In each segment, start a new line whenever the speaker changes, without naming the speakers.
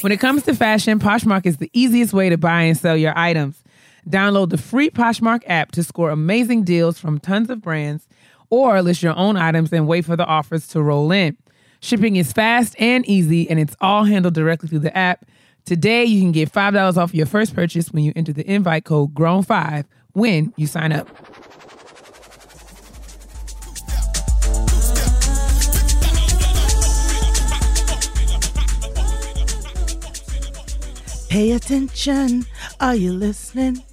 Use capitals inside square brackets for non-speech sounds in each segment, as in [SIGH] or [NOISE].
When it comes to fashion, Poshmark is the easiest way to buy and sell your items. Download the free Poshmark app to score amazing deals from tons of brands or list your own items and wait for the offers to roll in. Shipping is fast and easy, and it's all handled directly through the app. Today, you can get $5 off your first purchase when you enter the invite code GROWN5 when you sign up.
Pay attention. Are you listening?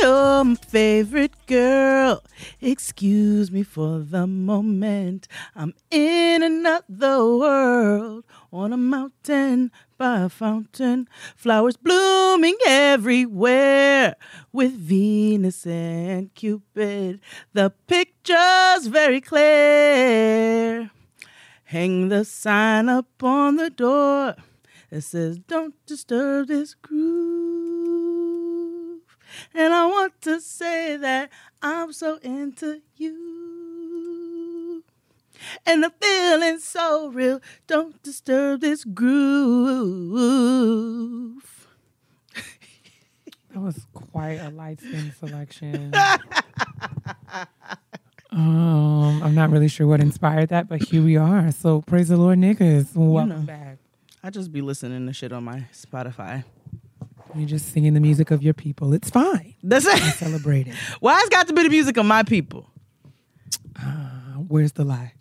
You're my favorite girl. Excuse me for the moment. I'm in another world on a mountain by a fountain. Flowers blooming everywhere with Venus and Cupid. The picture's very clear. Hang the sign up on the door. It says, Don't disturb this groove. And I want to say that I'm so into you. And the feeling so real. Don't disturb this groove.
That was quite a light skin selection. [LAUGHS] um, I'm not really sure what inspired that, but here we are. So praise the Lord, niggas. Welcome
know.
back.
I just be listening to shit on my Spotify.
You're just singing the music of your people. It's fine.
That's it.
Celebrate it. [LAUGHS]
Why it's got to be the music of my people?
Uh, where's the lie?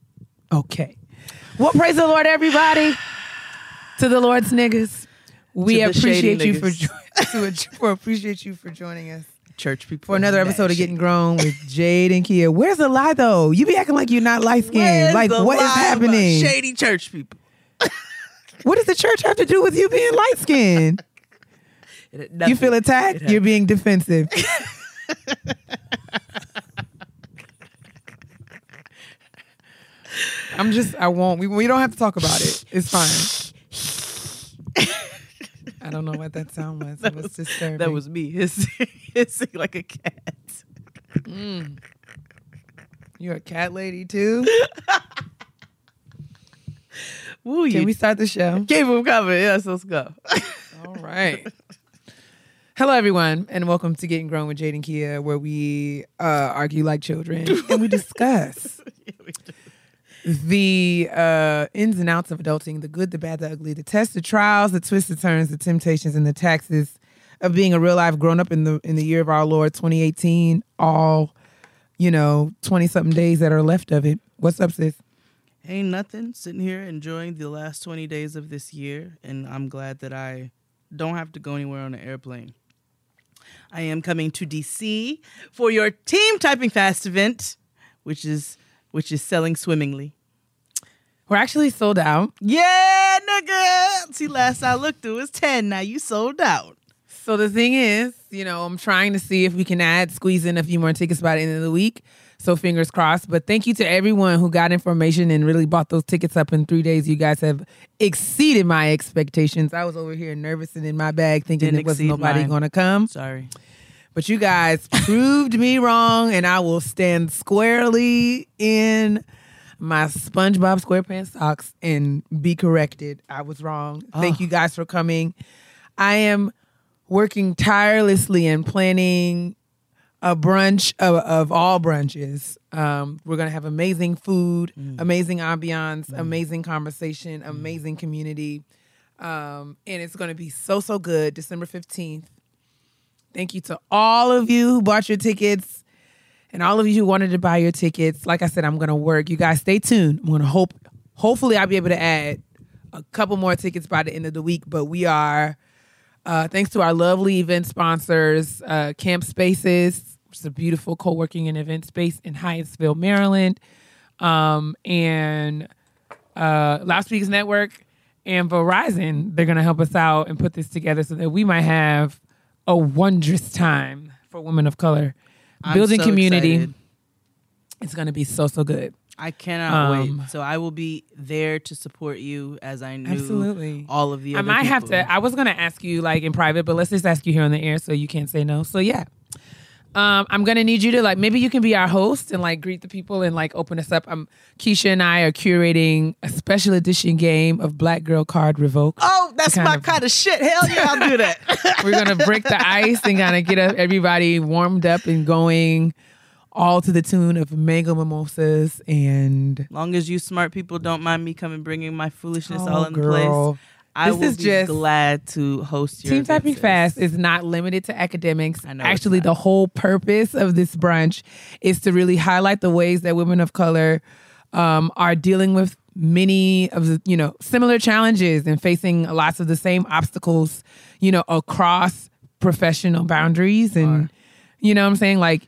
Okay. Well, praise the Lord, everybody. To the Lord's niggas. We
To the shady
appreciate you for
niggas.
jo- [LAUGHS] to, for appreciate you for joining us
Church people.
for another episode of Getting Grown with Jade and Keia. Where's the lie though? You be acting like you're not light skinned. Like what is happening?
Shady church people.
What does the church have to do with you being light skinned? You feel attacked? You're being defensive. [LAUGHS] I'm just, I won't. We, we don't have to talk about it. It's fine. I don't know what that sound was. It was disturbing.
That was me. [LAUGHS] Hissing, hissing like a cat. Mm.
You're a cat lady too? [LAUGHS]
Woo,
Can we start the show?
keep them coming. Yes, let's go. [LAUGHS]
All right. Hello, everyone, and welcome to Getting Grown with Jade and Keia, where we uh, argue like children [LAUGHS] and we discuss [LAUGHS] the uh, ins and outs of adulting, the good, the bad, the ugly, the tests, the trials, the twists, the turns, the temptations, and the taxes of being a real life grown up in the in the year of our Lord 2018. All, you know, 20 something days that are left of it. What's up, sis?
Ain't nothing. Sitting here enjoying the last 20 days of this year, and I'm glad that I don't have to go anywhere on an airplane. I am coming to DC for your team typing fast event, which is which is selling swimmingly.
We're actually sold out.
Yeah, nigga. See, last I looked, it was 10. Now you sold out.
So the thing is, you know, I'm trying to see if we can add, squeeze in a few more tickets by the end of the week. So fingers crossed. But thank you to everyone who got information and really bought those tickets up in three days. You guys have exceeded my expectations. I was over here nervous and in my bag thinking
Didn't
there was nobody
mine.
going to come.
Sorry.
But you guys proved me wrong, and I will stand squarely in my SpongeBob SquarePants socks and be corrected. I was wrong. Thank ah. you guys for coming. I am working tirelessly and planning a brunch of, of all brunches. Um, we're gonna have amazing food, amazing ambiance, amazing conversation, amazing community, um, and it's gonna be so so good. December fifteenth. Thank you to all of you who bought your tickets and all of you who wanted to buy your tickets. Like I said, I'm gonna work. You guys stay tuned. I'm gonna hope hopefully I'll be able to add a couple more tickets by the end of the week. But we are uh, thanks to our lovely event sponsors, uh, Camp Spaces, which is a beautiful co-working and event space in Hyattsville, Maryland, um, and uh, Loudspeakers Network and Verizon. They're gonna help us out and put this together so that we might have a wondrous time for women of color.
I'm
Building
so
community.
excited.
It's gonna be so so good.
I cannot
Um,
wait. So I will be there to support you as I knew
Absolutely.
all of the
I might have to. I was gonna ask you like in private, but let's just ask you here on the air so you can't say no. So yeah. Um, I'm gonna need you to like maybe you can be our host and like greet the people and like open us up. Um, Keisha and I are curating a special edition game of Black Girl Card Revoke.
Oh, that's my
of-
kind of shit. Hell yeah, I'll do that. [LAUGHS]
We're gonna break the ice and kind of get up everybody warmed up and going, all to the tune of mango mimosas and
long as you smart people don't mind me coming bringing my foolishness
Oh,
all in
girl.
place. I
This
will
is
be
just-
glad to host your
Team Typing. Fast is not limited to academics.
I know
Actually, the whole purpose of this brunch is to really highlight the ways that women of color um, are dealing with many of the, you know, similar challenges and facing lots of the same obstacles, you know, across professional boundaries. And, you know what I'm saying? Like,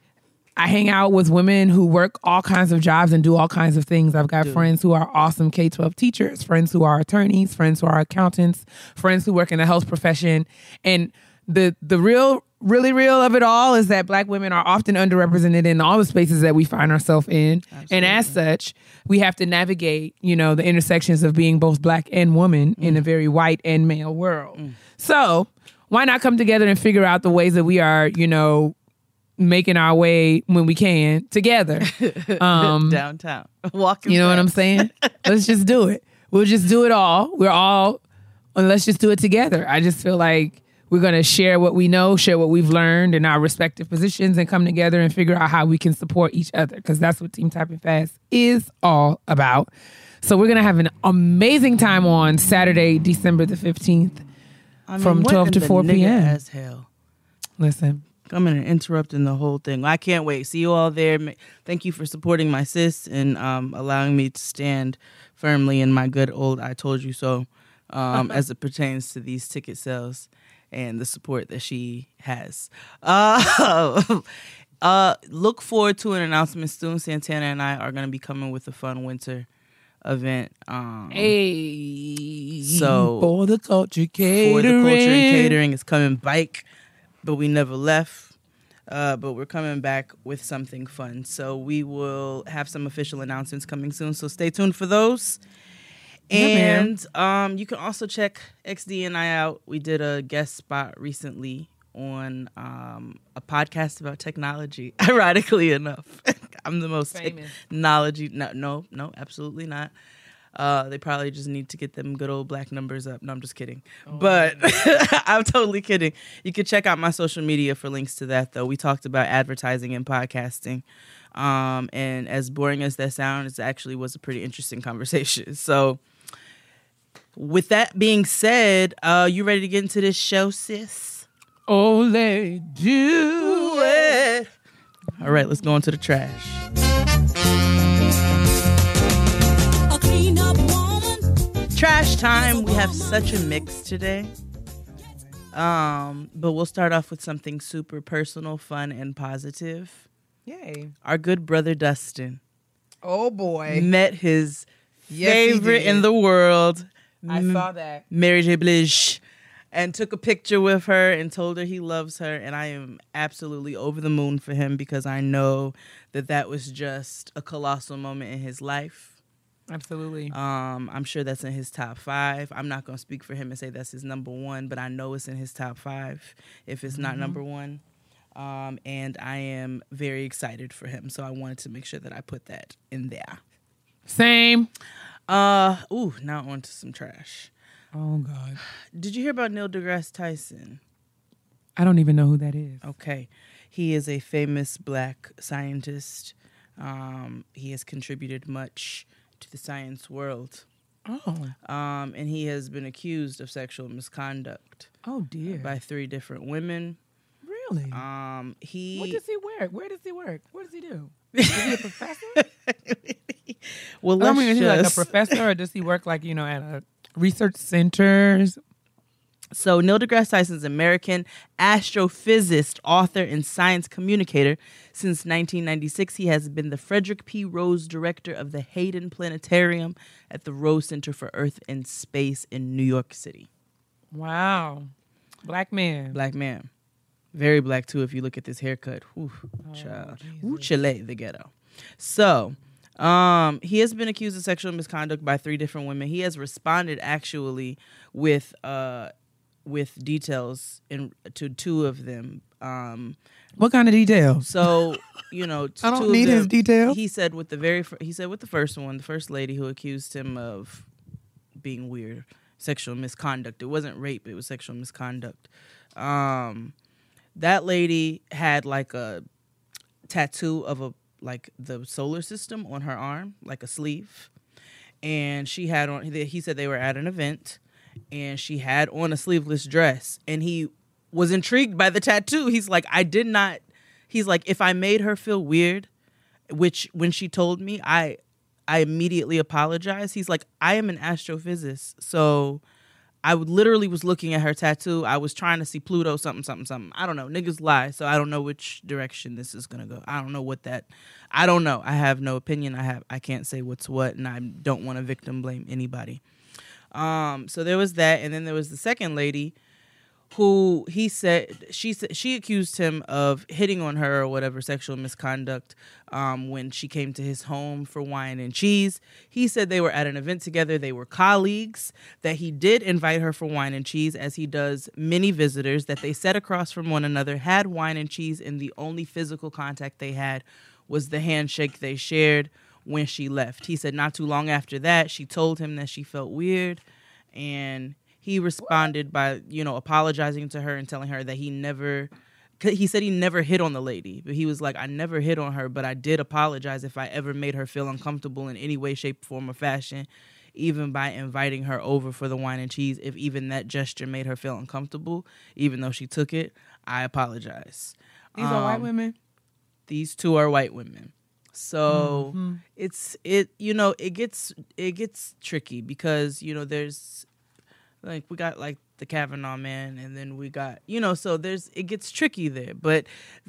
I hang out with women who work all kinds of jobs and do all kinds of things. I've got friends who are awesome K 12 teachers, friends who are attorneys, friends who are accountants, friends who work in the health profession. And the the real, really real of it all is that black women are often underrepresented in all the spaces that we find ourselves in. And as such, we have to navigate, you know, the intersections of being both black and woman in a mm. very white and male world. Mm. So why not come together and figure out the ways that we are, you know, making our way when we can together. [LAUGHS] Um,
downtown. [LAUGHS] Walking.
you know what I'm saying? [LAUGHS] let's just do it. We'll just do it all. We're all, and let's just do it together. I just feel like we're going to share what we know, share what we've learned in our respective positions, and come together and figure out how we can support each other because that's what Team Typing Fast is all about. So we're going to have an amazing time on Saturday, December the 15th.
I mean,
from 12 to 4 p.m..
As hell.
Listen,
coming and interrupting the whole thing. I can't wait. See you all there. Thank you for supporting my sis and um, allowing me to stand firmly in my good old "I told you so" um, [LAUGHS] as it pertains to these ticket sales and the support that she has. Uh, [LAUGHS] uh, look forward to an announcement soon. Santana and I are going to be coming with a fun winter event. Um,
hey,
So,
for the culture catering,
for the culture and catering is coming bike, but we never left. Uh, but we're coming back with something fun. So we will have some official announcements coming soon. So stay tuned for those.
Yeah,
and um, you can also check XD and I out. We did a guest spot recently on um, a podcast about technology. [LAUGHS] Ironically enough, [LAUGHS] I'm the most
Famous.
technology. No, no, no, absolutely not. Uh, they probably just need to get them good old black numbers up. No, I'm just kidding. But [LAUGHS] I'm totally kidding. You can check out my social media for links to that, though. We talked about advertising and podcasting. Um, and as boring as that sounds, it actually was a pretty interesting conversation. [LAUGHS] So, with that being said, uh, you ready to get into this show, sis?
Ole, do it.
All right, let's go into the trash. Trash time. We have such a mix today. Um, but we'll start off with something super personal, fun, and positive.
Yay.
Our good brother Dustin
Oh boy.
met his
Yes,
favorite in the world,
I
M-
saw that.
Mary J. Blige, and took a picture with her and told her he loves her. And I am absolutely over the moon for him because I know that that was just a colossal moment in his life.
Absolutely.
Um, I'm sure that's in his top five. I'm not gonna speak for him and say that's his number one, but I know it's in his top five if it's not number one. Um, and I am very excited for him, so I wanted to make sure that I put that in there.
Same.
Uh, ooh, now on to some trash.
Oh God.
Did you hear about Neil deGrasse Tyson?
I don't even know who that is.
Okay, he is a famous black scientist. Um, he has contributed much to the science world,
Oh.
um, and he has been accused of sexual misconduct.
Oh dear.
by three different women.
really?
Um, he
what does he work? Where does he work? What does he do? [LAUGHS] Is he a professor?
well, let's
mean, is he like a professor, or does he work like you know at a research centers?
So Neil deGrasse Tyson's American astrophysicist, author, and science communicator. Since 1996, he has been the Frederick P. Rose Director of the Hayden Planetarium at the Rose Center for Earth and Space in New York City.
Wow. Black man.
Black man, very black too. If you look at this haircut, Whew, child, Woo, Chile, the ghetto. So, um, he has been accused of sexual misconduct by three different women. He has responded actually with uh, with details in to two of them. Um,
What kind of detail?
so you know, [LAUGHS]
I don't need his detail.
He said with the very fir- he said with the first one, the first lady who accused him of being weird, sexual misconduct. It wasn't rape; it was sexual misconduct. Um, that lady had like a tattoo of a like the solar system on her arm, like a sleeve, and she had on. He said they were at an event, and she had on a sleeveless dress, and he was intrigued by the tattoo. He's like, I did not. He's like, if I made her feel weird, which when she told me, I I immediately apologized. He's like, I am an astrophysicist, so I literally was looking at her tattoo. I was trying to see Pluto, something, something, something. I don't know. Niggas lie, so I don't know which direction this is gonna go. I don't know what that. I don't know. I have no opinion. I have. I can't say what's what, and I don't want to victim blame anybody. Um. So there was that, and then there was the second lady who he said she said she accused him of hitting on her or whatever sexual misconduct um, when she came to his home for wine and cheese. He said they were at an event together. They were colleagues. That he did invite her for wine and cheese, as he does many visitors. That they sat across from one another, had wine and cheese, and the only physical contact they had was the handshake they shared when she left. He said not too long after that, she told him that she felt weird and he responded by you know apologizing to her and telling her that he never he said he never hit on the lady but he was like i never hit on her but i did apologize if i ever made her feel uncomfortable in any way shape form or fashion even by inviting her over for the wine and cheese if even that gesture made her feel uncomfortable even though she took it i apologize
These are white
Um,
women.
these two are white women so
Mm-hmm.
it's it you know it gets it gets tricky because you know there's like we got like the Kavanaugh man and then we got you know so there's it gets tricky there. But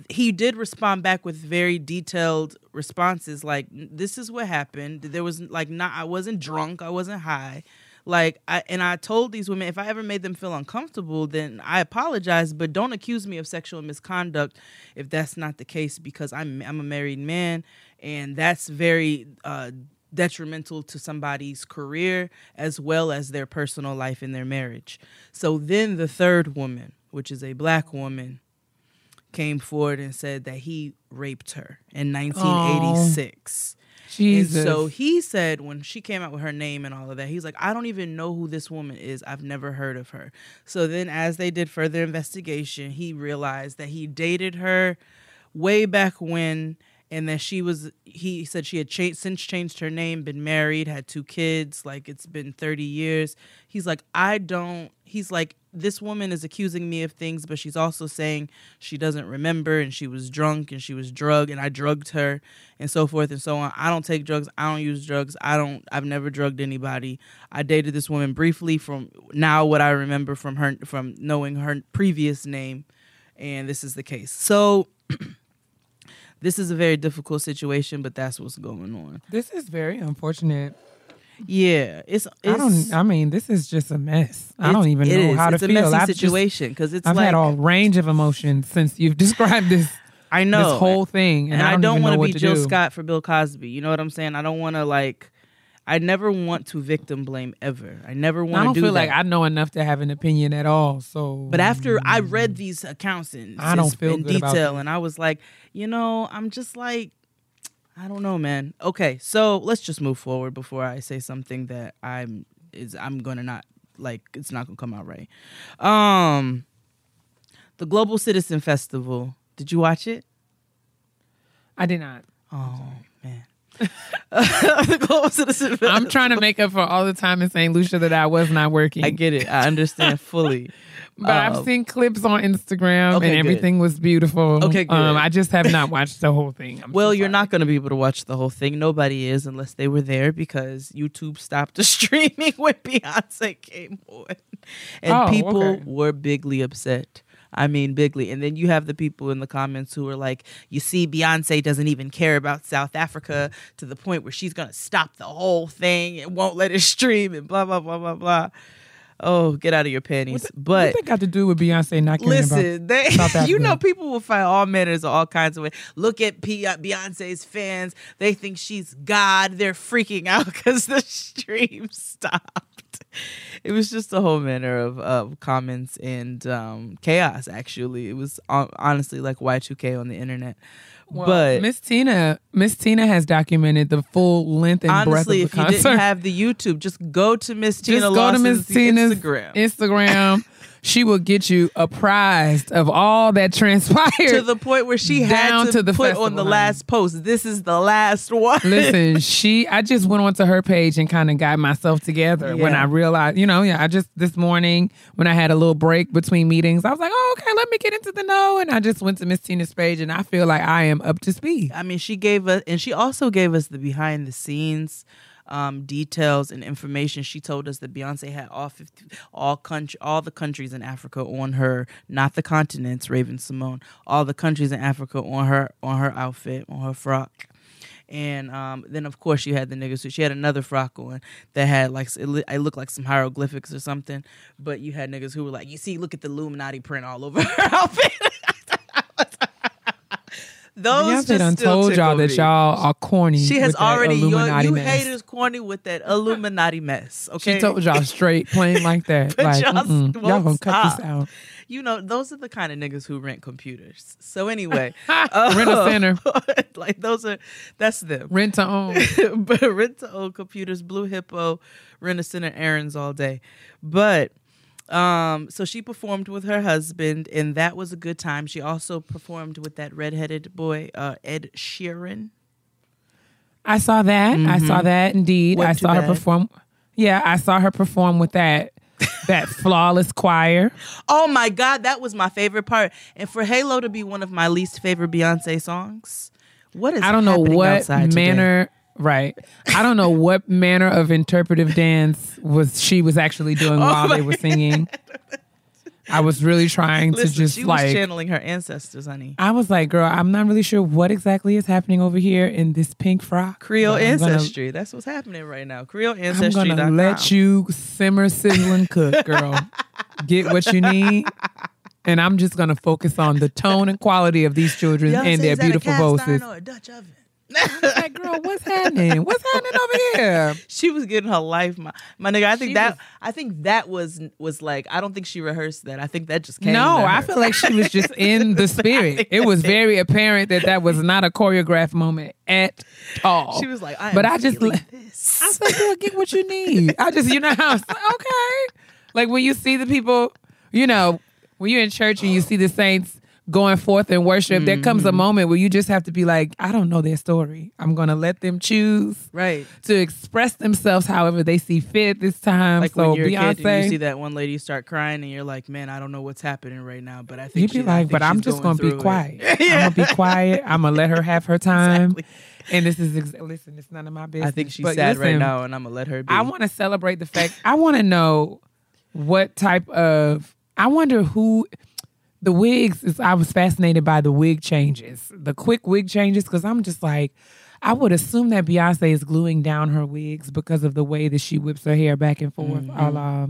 he did respond back with very detailed responses like this is what happened. There was like not I wasn't drunk. I wasn't high like I and I told these women if I ever made them feel uncomfortable then I apologize but don't accuse me of sexual misconduct if that's not the case because I'm I'm a married man and that's very uh detrimental to somebody's career as well as their personal life in their marriage. So then the third woman, which is a black woman, came forward and said that he raped her in 1986.
Jesus.
And so he said when she came out with her name and all of that, he's like, I don't even know who this woman is. I've never heard of her. So then, as they did further investigation, he realized that he dated her way back when, and that she was. He said she had changed since changed her name, been married, had two kids. Like it's been thirty years. He's like, I don't. He's like, this woman is accusing me of things, but she's also saying she doesn't remember and she was drunk and she was drugged and I drugged her and so forth and so on. I don't take drugs. I don't use drugs. I don't. I've never drugged anybody. I dated this woman briefly from now what I remember from her from knowing her previous name, and this is the case. So. [CLEARS THROAT] This is a very difficult situation, but that's what's going on.
this is very unfortunate.
Yeah, it's, it's
I don't. I mean, this is just a mess. I don't even know
is.
how
it's
to
a
feel.
messy
I've
situation because it's
I've
like
had all range of emotions since you've [LAUGHS] described this
I know
this whole thing, and,
and, I don't,
want to
want to be Jill
do.
Scott for Bill Cosby. You know what I'm saying? I don't want to like. I never want to victim blame ever. I never
I
want
don't
to do
feel
that.
like I know enough to have an opinion at all. So,
but after I read these accounts in,
I don't feel
in detail, and I was like, you know, I'm just like, I don't know, man. Okay, so let's just move forward before I say something that I'm is I'm gonna not like. It's not gonna come out right. Um, the Global Citizen Festival. Did you watch it?
I did not.
Oh man. [LAUGHS] the Global Citizen Festival.
I'm trying to make up for all the time in St. Lucia that I was not working.
I get it. I understand fully. [LAUGHS]
But I've
Um,
seen clips on Instagram
Okay,
and
good.
everything was beautiful.
Okay, good.
Um, I just have not watched the whole thing. I'm
Well,
so
you're not going to be able to watch the whole thing. Nobody is unless they were there because YouTube stopped the [LAUGHS] streaming when Beyonce came on. And
Oh,
people
okay.
were bigly upset. I mean, bigly. And then you have the people in the comments who are like, you see, Beyonce doesn't even care about South Africa to the point where she's going to stop the whole thing and won't let it stream and blah, blah, blah, blah, blah. Oh, get out of your panties.
What
but
that got to do with Beyonce not caring about?
Listen, they,
South [LAUGHS]
you know, people will find all manners of all kinds of ways. Look at P- uh, Beyonce's fans; they think she's God. They're freaking out [LAUGHS] because the stream [LAUGHS] stopped. It was just a whole manner of, of comments and um, chaos. Actually, it was honestly like Y2K on the internet.
Well,
but
Miss Tina, Miss Tina has documented the full length and
honestly,
breadth
if
of the
you
concert.
didn't have the YouTube, just go to Miss Tina
Just go to Miss Tina's
Instagram.
Instagram. [LAUGHS] she will get you apprised of all that transpired.
to the point where she had to,
to the
put
festival,
on the last post. This is the last one.
Listen, [LAUGHS] she. I just went onto her page and kind of got myself together when I realized, you know, yeah. I just this morning when I had a little break between meetings, I was like, oh, okay, let me get into the know, and I just went to Miss Tina's page, and I feel like I am up to speed.
I mean, she gave us, and she also gave us the behind the scenes um, details and information. She told us that Beyonce had all 50, all country, all the countries in Africa on her, not the continents. Raven Simone, all the countries in Africa on her, on her outfit, on her frock. And um, then, of course, you had the niggas. who she had another frock on that had like it, it looked like some hieroglyphics or something. But you had niggas who were like, "You see, look at the Illuminati print all over [LAUGHS] her outfit." [LAUGHS] Those
Beyonce
just
done
still
told y'all
tickle
that y'all are corny.
She has already you,
Illuminati
you
mess.
haters corny with that Illuminati mess. Okay,
She told y'all straight, plain like [LAUGHS] that. Like,
y'all
y'all gonna cut this out.
you know those are the kind of niggas who rent computers. So anyway, uh, [LAUGHS]
Rent a center, [LAUGHS]
like those are that's them.
rent to own.
but rent to old computers, Blue Hippo, rent a center errands all day. But um, so she performed with her husband, and that was a good time. She also performed with that redheaded boy, uh, Ed Sheeran.
I saw that. I saw that indeed.
Wasn't
I saw her perform. Yeah, I saw her perform with that that [LAUGHS] flawless choir.
Oh my God, that was my favorite part. And for Halo to be one of my least favorite Beyonce songs, what is
I don't know what manner. Right. I don't know what manner of interpretive dance was she was actually doing [LAUGHS] oh while they were singing. [LAUGHS] I was really trying
Listen,
to just
she was
like
channeling her ancestors, honey.
I was like, girl, I'm not really sure what exactly is happening over here in this pink frock.
Creole
I'm gonna-
ancestry. That's what's happening right now. Creole ancestry.
I'm
ancestry.
gonna let you simmer, sizzle, and cook, girl. Get what you need. And I'm just gonna focus on the tone and quality of these children and their beautiful voices. Like, girl, what's happening? What's happening over here? [LAUGHS]
She was getting her life, my my nigga. I think
She
that
was-
I think that was was like I don't think she rehearsed that. I think that just came.
Out.
No,
I feel like she was just [LAUGHS] in the spirit. It was very apparent that that was not a choreographed moment at all.
she was like, I
But I just
this.
I said, girl, get what you need. I just, you know like, okay. Like when you see the people, you know, when you're in church and you see the saints going forth in worship, there comes
Mm-hmm.
a moment where you just have to be like, I don't know their story. I'm going to let them choose
right.
to express themselves however they see fit this time.
Like
so
when you're a kid and you see that one lady start crying and you're like, man, I don't know what's happening right now, but I think
You'd be
she-
like, but I'm just
going
gonna be
through it."
quiet. [LAUGHS] I'm gonna be quiet. I'm gonna let her have her [LAUGHS] time.
Exactly.
And this is ex- listen. It's none of my business.
I think she's
But
sad right now, and I'm gonna let her be.
I want to celebrate the fact. I want to know what type of. I wonder who the wigs is. I was fascinated by the wig changes, the quick wig changes, because I'm just like, I would assume that Beyonce is gluing down her wigs because of the way that she whips her hair back and forth,
Mm-hmm.
a la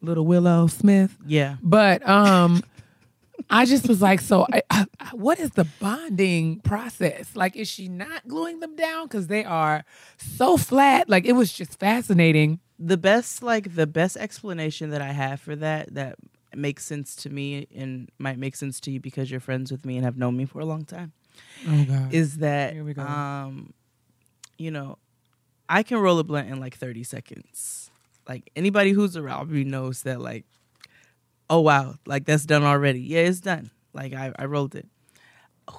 Little Willow Smith.
yeah.
But um, [LAUGHS] I just was like, so I, I, what is the bonding process? Like, is she not gluing them down because they are so flat? Like, it was just fascinating.
the best like the best explanation that I have for that that makes sense to me and might make sense to you because you're friends with me and have known me for a long time
Oh God!
is that
Here we go.
um you know I can roll a blunt in like 30 seconds. Like anybody who's around me knows that like oh wow, like that's done already. Yeah, it's done. Like I, I rolled it.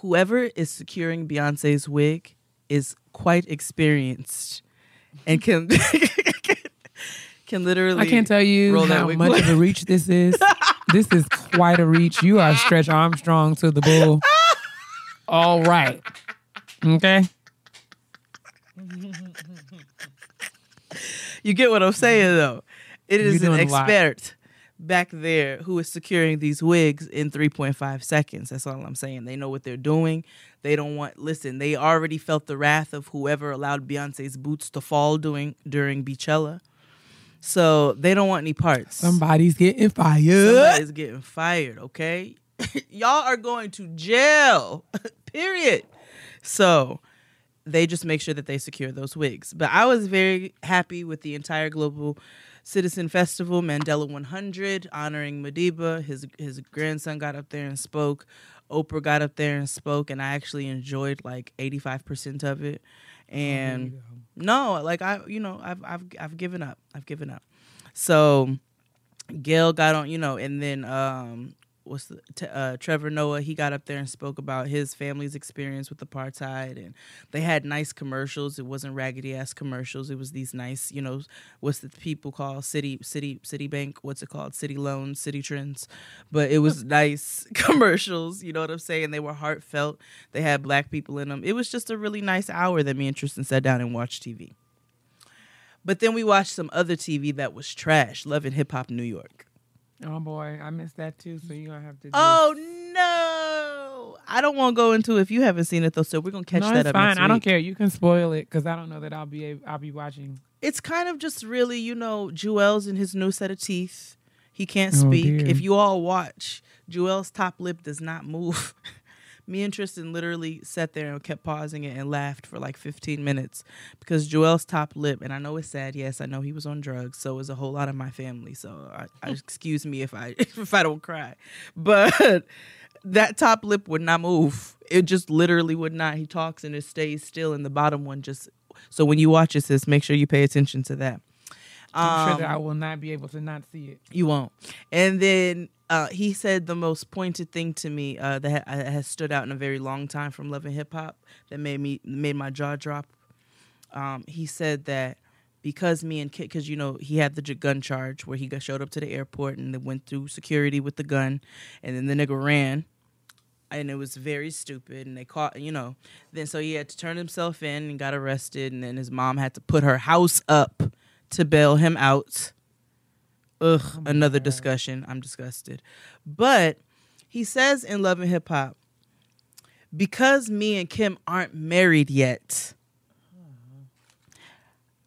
Whoever is securing Beyonce's wig is quite experienced and can [LAUGHS] can literally
I can't tell you
roll
how much of a reach this is. [LAUGHS] this is quite a reach. You are Stretch Armstrong to the bull. All right. Okay.
You get what I'm saying mm-hmm. though. It is an
doing a lot.
expert back there who is securing these wigs in 3.5 seconds. That's all I'm saying. They know what they're doing. They don't want listen, they already felt the wrath of whoever allowed Beyonce's boots to fall doing during Beachella. So they don't want any parts.
Somebody's getting fired.
Somebody's getting fired, okay? [LAUGHS] Y'all are going to jail. [LAUGHS] Period. So they just make sure that they secure those wigs. But I was very happy with the entire global Citizen Festival, Mandela 100, honoring Madiba. His his grandson got up there and spoke. Oprah got up there and spoke, and I actually enjoyed like 85% of it. Oh, and no, like I, you know, I've I've I've given up. I've given up. So Gayle got on, you know, and then um t- uh, Trevor Noah? He got up there and spoke about his family's experience with apartheid, and they had nice commercials. It wasn't raggedy ass commercials. It was these nice, you know, what's the people call city city Citibank? What's it called? City loans, city trends. But it was nice [LAUGHS] commercials. You know what I'm saying? They were heartfelt. They had black people in them. It was just a really nice hour that me and Tristan sat down and watched TV. But then we watched some other TV that was trash. Love and Hip Hop New York.
Oh boy, I missed that too. So you're gonna have to. Just...
Oh no! I don't want to go into it if you haven't seen it though. So we're gonna catch
no,
that
it's
up.
fine. I don't care. You can spoil it because I don't know that I'll be. Able, I'll be watching.
It's kind of just really, you know, Juelz in his new set of teeth. He can't
Oh,
speak.
dear.
if you all watch, Juelz top lip does not move. [LAUGHS] Me and Tristan literally sat there and kept pausing it and laughed for like 15 minutes because Juelz top lip, and I know it's sad. Yes, I know he was on drugs, so is a whole lot of my family. So I, I oh. excuse me if I [LAUGHS] if I don't cry, but that top lip would not move. It just literally would not. He talks and it stays still, and the bottom one just. So when you watch it, sis, make sure you pay attention to that.
I'm sure that
Um,
I will not be able to not see it.
you won't. And then uh, he said the most pointed thing to me uh, that ha- has stood out in a very long time from Love and Hip Hop that made me made my jaw drop. Um, he said that because me and Kit, because you know he had the gun charge where he got showed up to the airport and then went through security with the gun, and then the nigga ran. And it was very stupid, and they caught, you know. Then so he had to turn himself in and got arrested, and then his mom had to put her house up to bail him out. Ugh, oh another discussion. I'm disgusted. But he says in Love and Hip Hop, because me and Kim aren't married yet,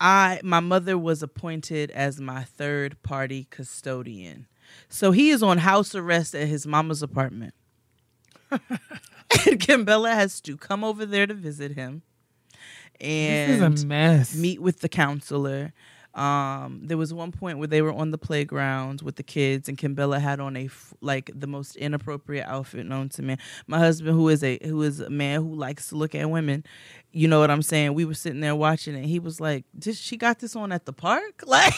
I my mother was appointed as my third party custodian. So he is on house arrest at his mama's apartment. [LAUGHS] and Kimbella has to come over there to visit him. And
this is a mess.
meet with the counselor. Um, there was one point where they were on the playground with the kids, and Kimbella had on a like the most inappropriate outfit known to me. My husband, who is a who is a man who likes to look at women, you know what I'm saying. We were sitting there watching it. He was like, "Did she got this on at the park? [LAUGHS] Like,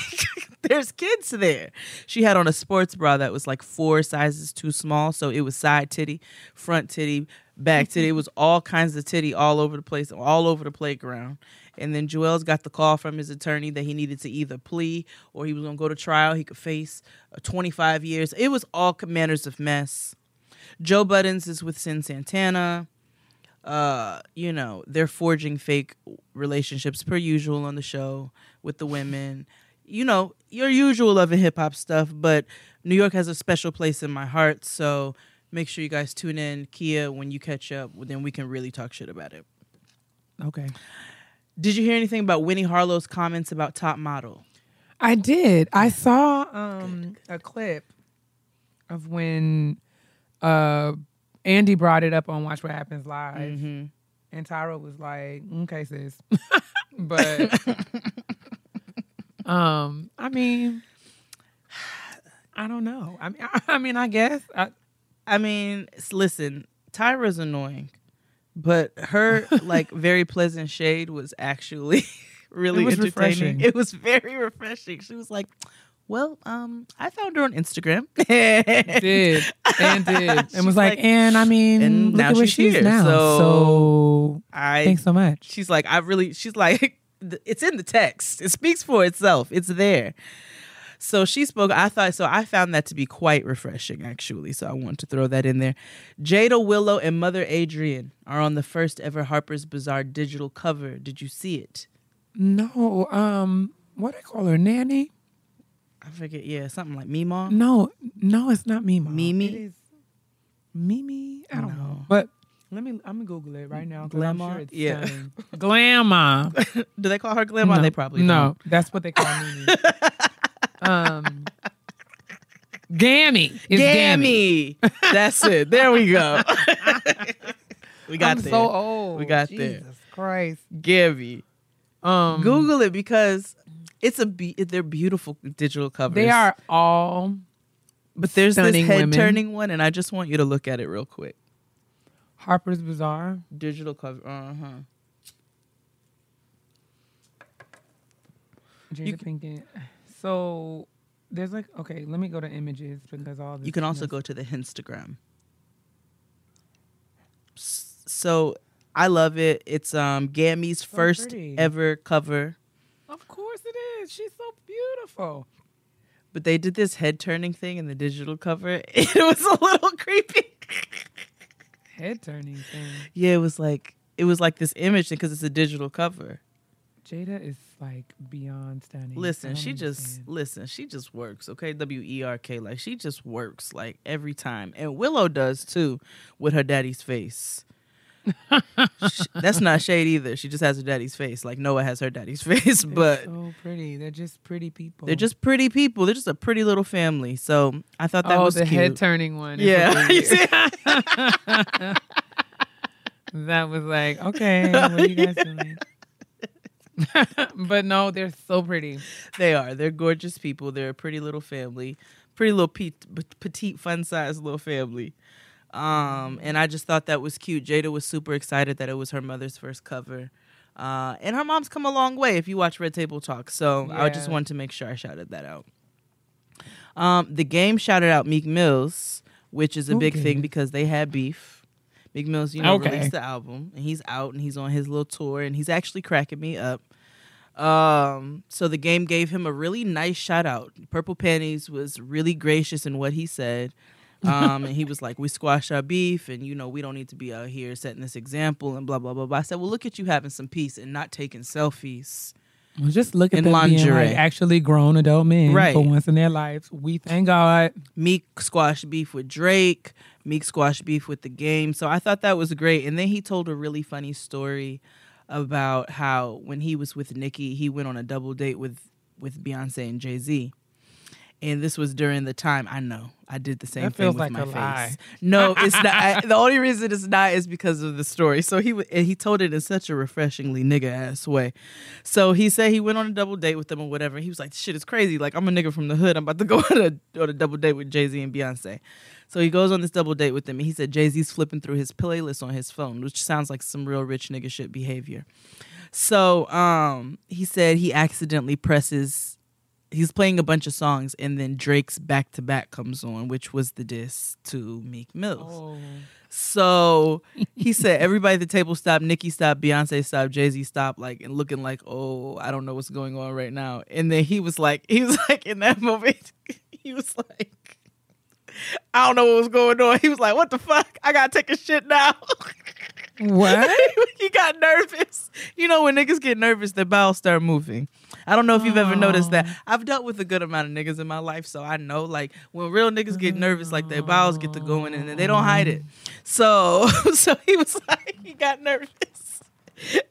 there's kids there." She had on a sports bra that was like four sizes too small, so it was side titty, front titty, back titty. It was all kinds of titty all over the place, all over the playground. And then Juelz got the call from his attorney that he needed to either plea or he was going to go to trial. He could face uh, 25 years. It was all manners of mess. Joe Budden is with Cyn Santana. Uh, you know, they're forging fake relationships per usual on the show with the women. You know, your usual love and hip hop stuff, but New York has a special place in my heart. So make sure you guys tune in, Keia, when you catch up. Then we can really talk shit about it.
Okay.
Did you hear anything about Winnie Harlow's comments about Top Model?
I did. I saw um, a clip of when uh, Andy brought it up on Watch What Happens Live,
Mm-hmm.
and Tyra was like, "Okay, sis," [LAUGHS] but [LAUGHS] um, I mean, I don't know. I mean, I, [LAUGHS] I mean, I guess I,
I mean, listen, Tyra's annoying, but her like [LAUGHS] very pleasant shade was actually [LAUGHS] really
It was
entertaining.
refreshing.
It was very refreshing. She was like, "Well, um, I found her on Instagram, [LAUGHS]
did and did, and was like,
like-
and I mean,
and
look
now
at where
she's
she's
here,
now.
so-
so
I
thanks so much.
she's like, I really, she's like, it's in the text. It speaks for itself. It's there. So she spoke. I thought so. I found that to be quite refreshing, actually. So I wanted to throw that in there. Jada Willow and Mother Adrienne are on the first ever Harper's Bazaar digital cover. Did you see it?
No, um, what do I call her, nanny?
I forget. Yeah, something like Meemaw.
No, no, it's not Mimi.
Mimi?
It is Mimi. I don't know. But let me. I'm gonna Google it right now. 'cause I'm
Glamour?
sure it's
Yeah.
stunning. [LAUGHS] Glamour. [LAUGHS]
Do they call her Grandma?
no,
They probably
no. That's what they call Mimi. [LAUGHS] um, Gammy. It's Gammy.
Gammy. [LAUGHS] That's it. There we go. [LAUGHS] we got
I'm
there.
so old.
We got there.
Jesus Christ.
Gammy.
Um,
Google it because It's a be- they're beautiful digital covers.
They are all
but there's this head turning one, and I just want you to look at it real quick.
Harper's Bazaar.
Digital cover. Uh huh.
Jada
You
Pinkett. So there's like okay, let me go to images because all this
You can also go to the Instagram. So I love it. It's um Gammy's first
pretty.
ever cover.
Of course it is. She's so beautiful.
But they did this head turning thing in the digital cover. [LAUGHS] It was a little creepy.
Head turning thing.
Yeah, it was like it was like this image because it's a digital cover.
Jada is like beyond stunning.
Listen, she just
understand.
listen, she just works, okay? W E R K like she just works like every time. And Willow does too with her daddy's face. [LAUGHS] Sh- That's not shade either. She just has her daddy's face like Noah has her daddy's [LAUGHS] face,
They're
but
so pretty. They're just pretty people.
they're just pretty people. They're just a pretty little family. So, I thought that
oh,
was
the
cute.
head turning one.
yeah. You [LAUGHS] see?
that was like, okay, what are you guys doing? [LAUGHS] but no, they're so pretty.
They are. They're gorgeous people. They're a pretty little family, pretty little pe- petite, fun sized little family. Um, and I just thought that was cute. Jada was super excited that it was her mother's first cover. Uh, and her mom's come a long way if you watch Red Table Talk. So I just wanted to make sure I shouted that out. Um, the game shouted out Meek Mills, which is a
Who
big thing because they had beef. Meek Mills, you know,
Okay.
released the album and he's out and he's on his little tour and he's actually cracking me up. Um, so the game gave him a really nice shout out. Purple Panties was really gracious in what he said. Um, and he was like, We squash our beef, and you know, we don't need to be out here setting this example and blah blah blah blah. I said, Well, look at you having some peace and not taking selfies.
Well, just look at
In
them being like actually grown adult men
Right.
for once in their lives. We thank God.
Meek squash beef with Drake, Meek squash beef with the game. So I thought that was great. And then he told a really funny story about how when he was with Nicki, he went on a double date with with Beyonce and Jay Z. And this was during the time I know I did the same
That
thing
feels
with
like
my face.
lie.
No, it's not. I, [LAUGHS] the only reason it's not is because of the story. So he and he told it in such a refreshingly nigga ass way. So he said he went on a double date with them or whatever. He was like, "Shit is crazy. Like I'm a nigga from the hood. I'm about to go [LAUGHS] on a, on a double date with Jay Z and Beyonce." So he goes on this double date with them, and he said Jay Z's flipping through his playlist on his phone, which sounds like some real rich nigga shit behavior. So um, he said he accidentally presses. He's playing a bunch of songs, and then Drake's "Back to Back" comes on, which was the diss to Meek Mills.
Oh.
So he said everybody at the table stopped, Nicki stopped, Beyonce stopped, Jay Z stopped, like and looking like, oh, I don't know what's going on right now. And then he was like, [LAUGHS] he was like in that moment, [LAUGHS] he was like, I don't know what was going on. He was like, what the fuck? I gotta take a shit now. [LAUGHS]
What? [LAUGHS]
he got nervous. You know, when niggas get nervous, their bowels start moving. I don't know if you've ever noticed that. Oh. I've dealt with a good amount of niggas in my life, so I know like when real niggas get nervous, like their bowels get to going and then they don't hide it. So [LAUGHS] so he was like, he got nervous.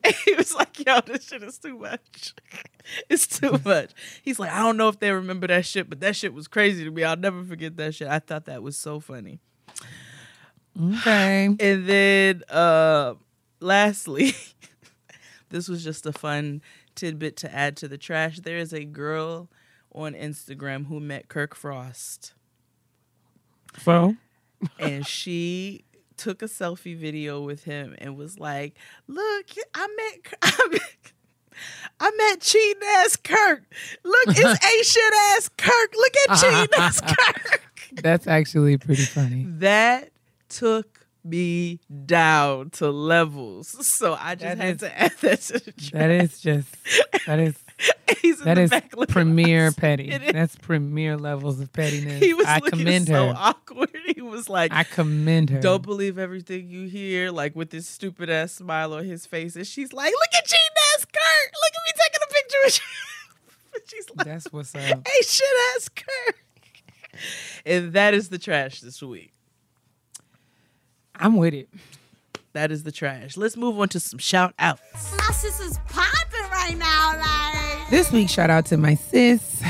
And [LAUGHS] he was like, yo, this shit is too much. It's too much. He's like, I don't know if they remember that shit, but that shit was crazy to me. I'll never forget that shit. I thought that was so funny.
Okay.
And then uh lastly, [LAUGHS] this was just a fun tidbit to add to the trash. There is a girl on Instagram who met Kirk Frost
So
and she took a selfie video with him and was like, "Look, I met [LAUGHS] I met, I met cheating ass Kirk. Look, it's [LAUGHS] a shit ass Kirk. Look at cheating ass Kirk."
that's actually pretty funny.
That took me down to levels. So I just
That
had
is-
to [LAUGHS] add that to the trash.
That is just that is [LAUGHS] that is premier petty. That's premier levels of pettiness.
He was
I
looking
commend
so
her.
awkward. He was like,
I commend her.
don't believe everything you hear, like with this stupid ass smile on his face. And she's like, look at cheating ass Kurt. Look at me taking a picture you. [LAUGHS] she's like,
That's what's up.
hey, shit ass Kurt. And that is the trash this week.
I'm with it.
That is the trash. Let's move on to some shout outs.
My sister's popping right now, like.
This week, shout out to my sis.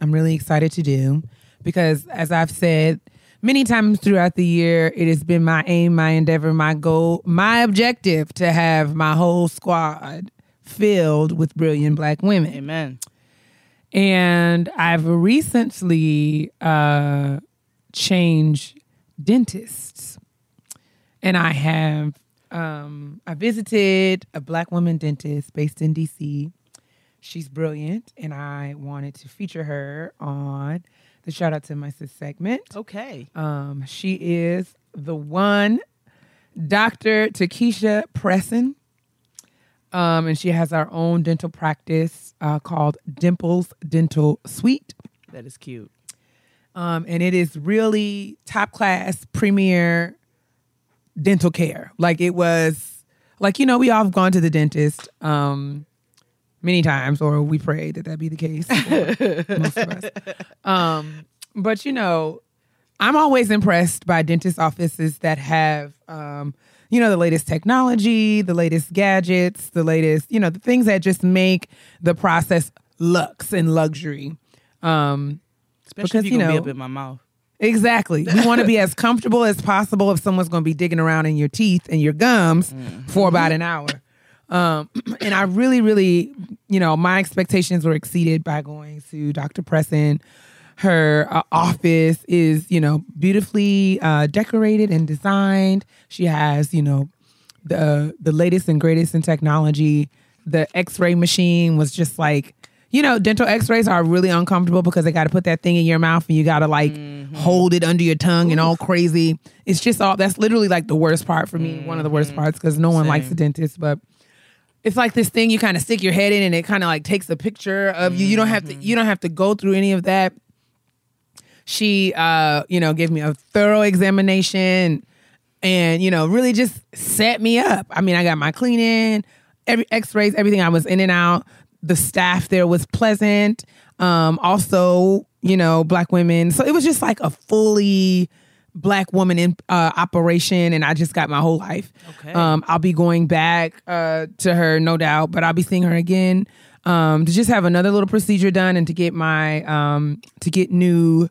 I'm really excited to do because, as I've said many times throughout the year, it has been my aim, my endeavor, my goal, my objective to have my whole squad filled with brilliant black women.
Amen.
And I've recently uh, changed dentists. And I have um, I visited a black woman dentist based in DC. She's brilliant, and I wanted to feature her on the shout out to my sis segment.
Okay.
Um, she is the one, Dr. Takeisha Presson. Um, and she has our own dental practice uh, called Dimples Dental Suite.
That is cute.
Um, and it is really top class, premier dental care. Like it was, like, you know, we all have gone to the dentist um, many times, or we pray that that be the case. for most of us. Um, but, you know, I'm always impressed by dentist offices that have, um, you know, the latest technology, the latest gadgets, the latest, you know, the things that just make the process lux and luxury. Um,
Especially
Because,
if
you
gonna
know-
be up in my mouth.
Exactly. You want to be as comfortable as possible if someone's going to be digging around in your teeth and your gums for about an hour. Um, [CLEARS THROAT] and I really, really, you know, my expectations were exceeded by going to Dr. Presson. Her uh, office is, you know, beautifully uh, decorated and designed. She has, you know, the the latest and greatest in technology. The X-ray machine was just like, you know, dental X-rays are really uncomfortable because they got to put that thing in your mouth and you got to like mm-hmm. hold it under your tongue and all crazy. It's just all that's literally like the worst part for me. One of the worst mm-hmm. parts because no one likes
Same.
a dentist, but it's like this thing you kind of stick your head in and it kind of like takes a picture of you. You don't have to you mm-hmm. don't have to go through any of that. She uh, you know, gave me a thorough examination and, you know, really just set me up. I mean, I got my cleaning, every x-rays, everything. I was in and out. The staff there was pleasant. Um, also, you know, black women. So it was just like a fully black woman in uh, operation and I just got my whole life.
Okay.
Um, I'll be going back uh, to her, no doubt, but I'll be seeing her again um, to just have another little procedure done and to get my um, to get new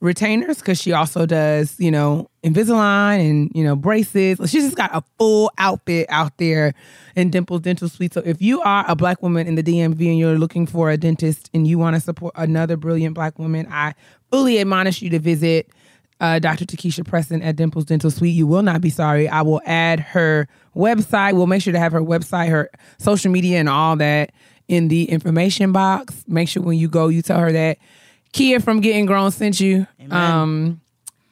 retainers because she also does you know Invisalign and you know braces. She's just got a full outfit out there in Dimples Dental Suite. So if you are a black woman in the DMV and you're looking for a dentist and you want to support another brilliant black woman, I fully admonish you to visit uh, Dr. Takeisha Presson at Dimples Dental Suite. You will not be sorry. I will add her website. We'll make sure to have her website, her social media, and all that in the information box. Make sure when you go, you tell her that Keia from Getting Grown sent you. Um,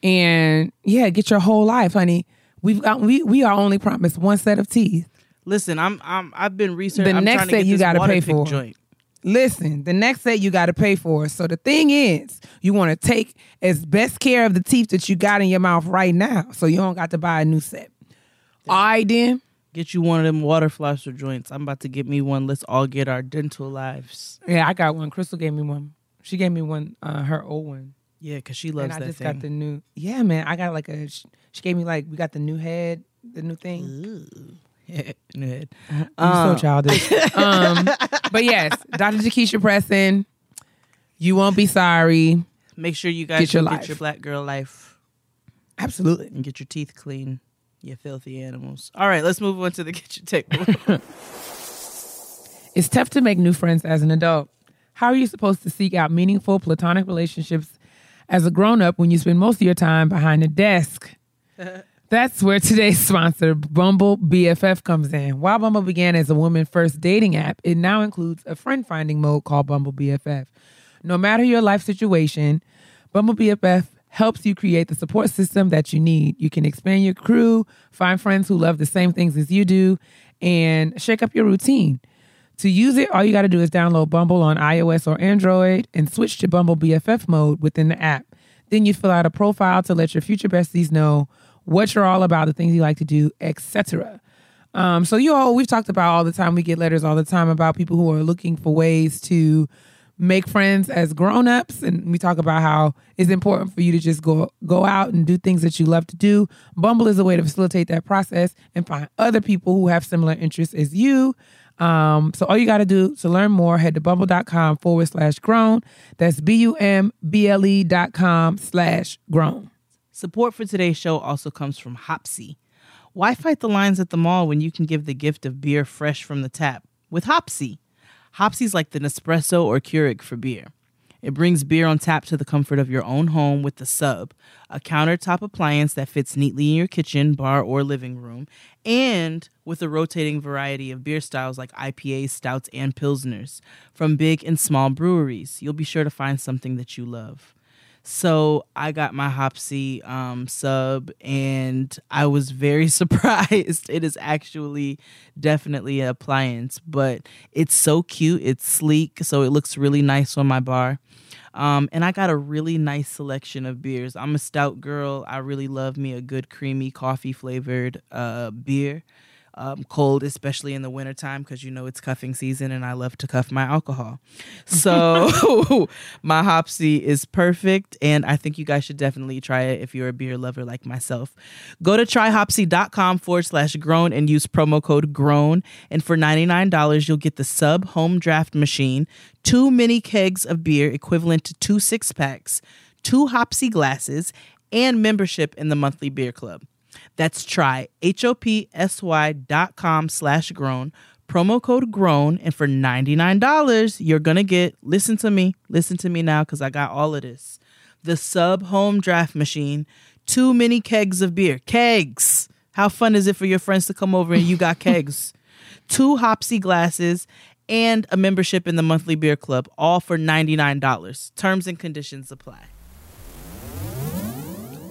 and yeah, get your whole life, honey. We've got we we are only promised one set of teeth.
Listen, I'm I'm I've been researching.
The
I'm
next
to
set you gotta pay for.
Joint.
Listen, the next set you got to pay for. So the thing is, you want to take as best care of the teeth that you got in your mouth right now, so you don't got to buy a new set. All right, then.
Get you one of them water flosser joints. I'm about to get me one. Let's all get our dental lives.
Yeah, I got one. Crystal gave me one. She gave me one. Uh, her old one.
Yeah, cause she loves it.
and I just
thing.
got the new. Yeah, man. I got like a. She, gave me like we got the new head, the new thing. [LAUGHS]
New head.
You're
Uh,
so childish. [LAUGHS] um, but yes, Dr. Takeisha Presson, you won't be sorry.
Make sure you guys
Get your life.
get your black girl life
Absolutely.
and get your teeth clean. You filthy animals. All right, let's move on to the kitchen table. [LAUGHS]
It's tough to make new friends as an adult. How are you supposed to seek out meaningful platonic relationships as a grown up when you spend most of your time behind a desk? [LAUGHS] That's where today's sponsor, Bumble BFF, comes in. While Bumble began as a woman first dating app, it now includes a friend finding mode called Bumble BFF. No matter your life situation, Bumble BFF helps you create the support system that you need. You can expand your crew, find friends who love the same things as you do, and shake up your routine. To use it, all you got to do is download Bumble on iOS or Android and switch to Bumble BFF mode within the app. Then you fill out a profile to let your future besties know what you're all about, the things you like to do, etc. Um, so you all we've talked about all the time. We get letters all the time about people who are looking for ways to make friends as grown-ups and we talk about how it's important for you to just go go out and do things that you love to do. Bumble is a way to facilitate that process and find other people who have similar interests as you. Um, so all you got to do to learn more, head to bumble.com forward slash grown. That's B U M B L E dot com slash grown.
Support for today's show also comes from Hopsy. Why fight the lines at the mall when you can give the gift of beer fresh from the tap with Hopsy? Hopsy's like the Nespresso or Keurig for beer. It brings beer on tap to the comfort of your own home with the sub, a countertop appliance that fits neatly in your kitchen, bar, or living room, and with a rotating variety of beer styles like IPAs, stouts, and pilsners from big and small breweries. You'll be sure to find something that you love. So I got my Hopsy um, sub, and I was very [LAUGHS] surprised. It is actually definitely an appliance, but it's so cute. It's sleek, so it looks really nice on my bar. Um, and I got a really nice selection of beers. I'm a stout girl. I really love me a good creamy coffee flavored uh, beer um, cold, especially in the wintertime, because you know it's cuffing season and I love to cuff my alcohol. So [LAUGHS] my Hopsy is perfect, and I think you guys should definitely try it if you're a beer lover like myself. Go to tryhopsy.com forward slash grown and use promo code grown. And for $99, you'll get the sub home draft machine, two mini kegs of beer equivalent to two six packs, two Hopsy glasses, and membership in the monthly beer club. That's try H-O-P-S-Y dot com slash grown, promo code grown, and for $99, you're gonna get, listen to me, listen to me now, because I got all of this. The sub home draft machine, two mini kegs of beer. Kegs! How fun is it for your friends to come over and you got [LAUGHS] kegs? two Hopsy glasses, and a membership in the monthly beer club, all for $99. Terms and conditions apply.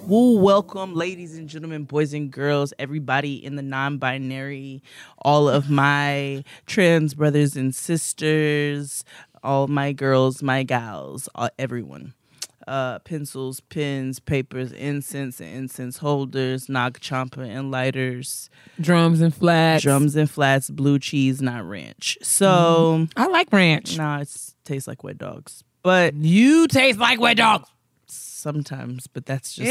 Woo, welcome, ladies and gentlemen, boys and girls, everybody in the non binary, all of my trans brothers and sisters, all my girls, my gals, all, everyone. Uh, pencils, pens, papers, incense and incense holders, Nag Champa and lighters,
Drums and flats.
drums and flats, blue cheese, not ranch. So,
I like ranch.
nah, it tastes like wet dogs. But
You taste like wet dogs.
Sometimes, but that's just.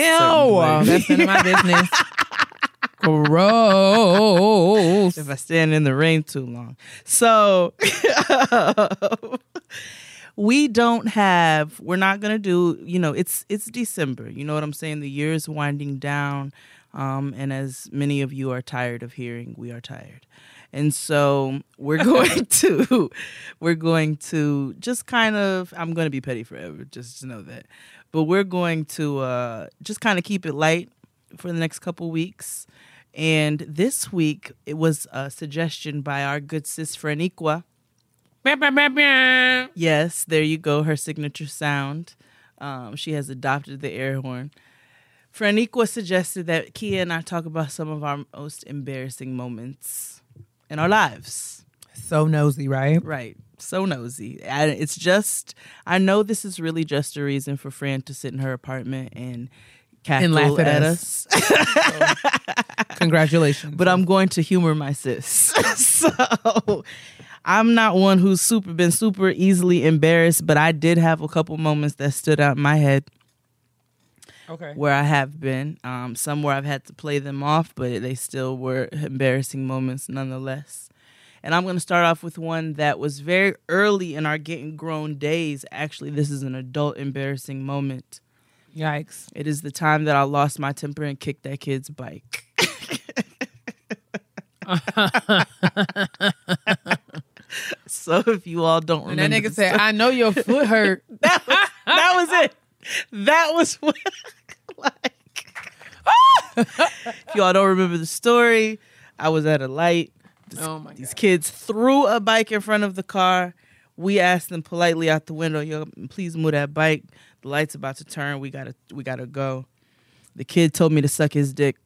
That's none of my business. [LAUGHS] Gross.
if I stand in the rain too long. So [LAUGHS] we don't have we're not gonna do, you know, it's it's December. You know what I'm saying? The year is winding down. Um, and as many of you are tired of hearing, we are tired. And so we're going [LAUGHS] to we're going to just kind of I'm gonna be petty forever, just to know that. But we're going to uh just kind of keep it light for the next couple weeks. And this week, it was a suggestion by our good sis Franiqua. Yes, there you go, her signature sound. Um, she has adopted the air horn. Franiqua suggested that Keia and I talk about some of our most embarrassing moments in our lives.
So nosy, right?
Right. So nosy. And it's just, I know this is really just a reason for Fran to sit in her apartment and cackle
laugh at
at
us.
us. [LAUGHS]
Congratulations.
but I'm going to humor my sis. [LAUGHS] so I'm not one who's super been super easily embarrassed, but I did have a couple moments that stood out in my head
okay.
where I have been. Um, some where I've had to play them off, but they still were embarrassing moments nonetheless. And I'm going to start off with one that was very early in our getting grown days. Actually, this is an adult embarrassing moment.
Yikes.
It is the time that I lost my temper and kicked that kid's bike. [LAUGHS] [LAUGHS] so if you all don't remember.
And that nigga said, I know your foot hurt. [LAUGHS]
that was, that was it. That was [LAUGHS] what, like. [LAUGHS] if you all don't remember the story, I was at a light. This-
Oh my
These
God.
kids threw a bike in front of the car. We asked them politely out the window, "Yo, please move that bike. The light's about to turn. We gotta, we gotta go." The kid told me to suck his dick,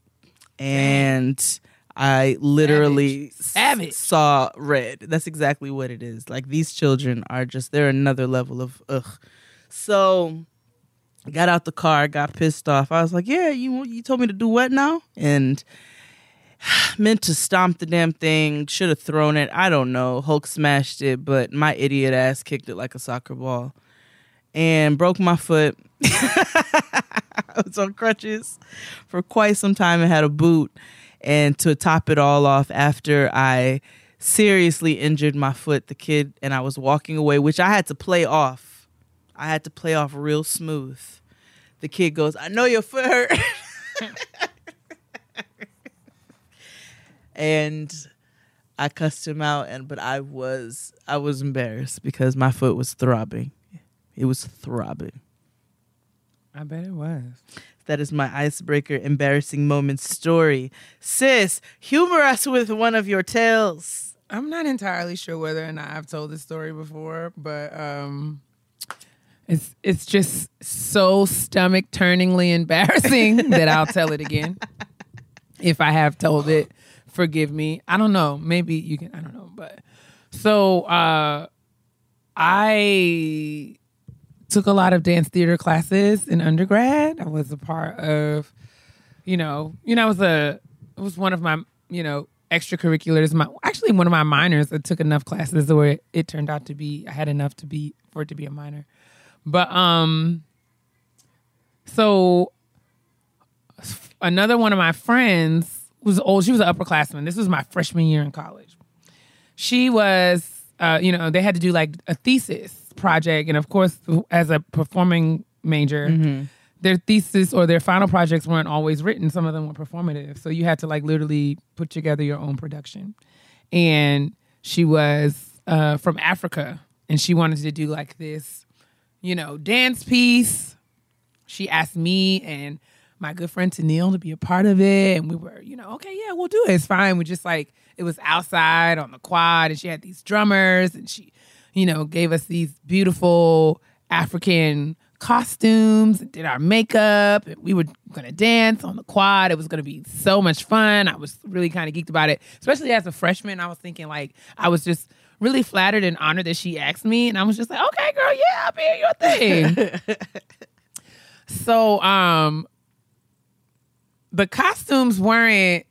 and I literally
Savage.
s- saw red. That's exactly what it is. Like these children are just—they're another level of ugh. So, got out the car, got pissed off. I was like, "Yeah, you you told me to do what now?" And [SIGHS] meant to stomp the damn thing, should have thrown it. I don't know. Hulk smashed it, but my idiot ass kicked it like a soccer ball and broke my foot. [LAUGHS] I was on crutches for quite some time and had a boot. And to top it all off, after I seriously injured my foot, the kid and I was walking away, which I had to play off. I had to play off real smooth. The kid goes, I know your foot hurt. [LAUGHS] and I cussed him out, and but I was I was embarrassed because my foot was throbbing. It was throbbing.
I bet it was.
That is my icebreaker embarrassing moment story. Sis, humor us with one of your tales.
I'm not entirely sure whether or not I've told this story before, but um, it's it's just so stomach turningly embarrassing [LAUGHS] that I'll tell it again. If I have told it, forgive me. I don't know. Maybe you can. I don't know. But so uh, I took a lot of dance theater classes in undergrad. I was a part of, you know, you know, I was a it was one of my you know extracurriculars. My actually one of my minors. I took enough classes where it, it turned out to be I had enough to be for it to be a minor. But um, so another one of my friends was old. She was an upperclassman. This was my freshman year in college. She was, uh, you know, they had to do like a thesis project, and of course, as a performing major, their thesis or their final projects weren't always written. Some of them were performative, so you had to like literally put together your own production. And she was uh, from Africa, and she wanted to do like this, you know, dance piece she asked me and my good friend Tennille to be a part of it. And we were, you know, okay, yeah, we'll do it. It's fine. We just like, it was outside on the quad and she had these drummers and she, you know, gave us these beautiful African costumes and did our makeup. And we were to dance on the quad. It was to be so much fun. I was really kind of geeked about it, especially as a freshman. I was thinking like, I was just really flattered and honored that she asked me. And I was just like, okay, girl, yeah, I'll be your thing. [LAUGHS] So um the costumes weren't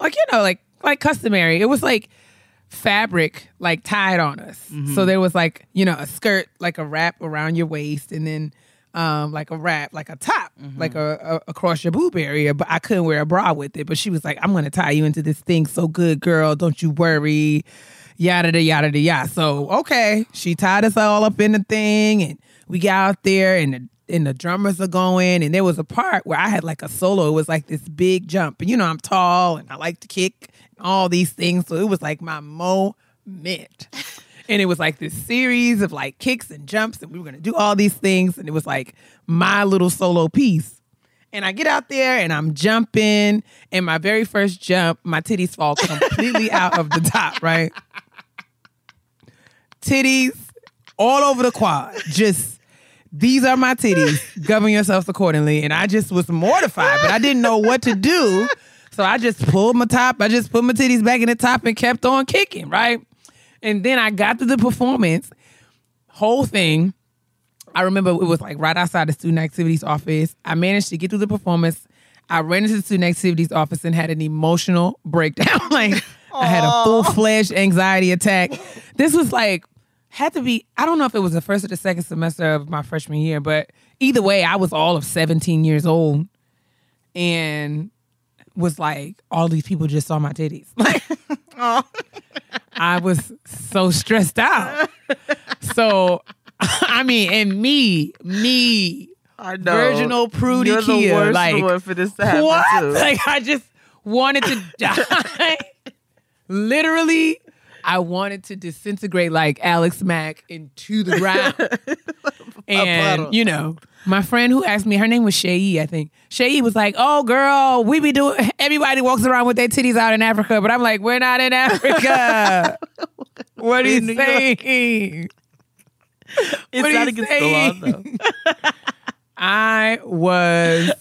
like you know like like customary. It was like fabric like tied on us. So there was like, you know, a skirt like a wrap around your waist and then um like a wrap like a top like a, a across your boob area but i couldn't wear a bra with it but she was like i'm gonna tie you into this thing so good girl don't you worry yada da yada da yada so okay she tied us all up in the thing and we got out there and the and the drummers are going and there was a part where I had like a solo. It was like this big jump. And you know, I'm tall and I like to kick and all these things. So it was like my moment. and it was like this series of like kicks and jumps and we were gonna do all these things. And it was like my little solo piece. And I get out there and I'm jumping. And my very first jump, my titties fall completely out of the top, right? Titties all over the quad. Just these are my titties. Govern yourselves accordingly. And I just was mortified, but I didn't know what to do. So I just pulled my top. I just put my titties back in the top and kept on kicking, right? And then I got to the performance, whole thing. I remember it was like right outside the student activities office. I managed to get through the performance. I ran into the student activities office and had an emotional breakdown. [LAUGHS] like I had a full fledged anxiety attack. This was like had to be I don't know if it was the first or the second semester of my freshman year, but either way, I was all of 17 years old and was like, all these people just saw my titties. [LAUGHS] Like oh. I was so stressed out. So [LAUGHS] I mean, and me, me,
I know.
virginal prudy
You're the worst
like
one for this to happen
what?
too.
Like I just wanted to [LAUGHS] die. Literally, I wanted to disintegrate like Alex Mack into the ground. [LAUGHS] and you know, my friend who asked me, her name was Shayi, I think. Shayi was like, "Oh, girl, we be doing. Everybody walks around with their titties out in Africa, but I'm like, we're not in Africa. [LAUGHS] what are you
New
saying?
It's
What are
not against the law
saying?
though. [LAUGHS]
I was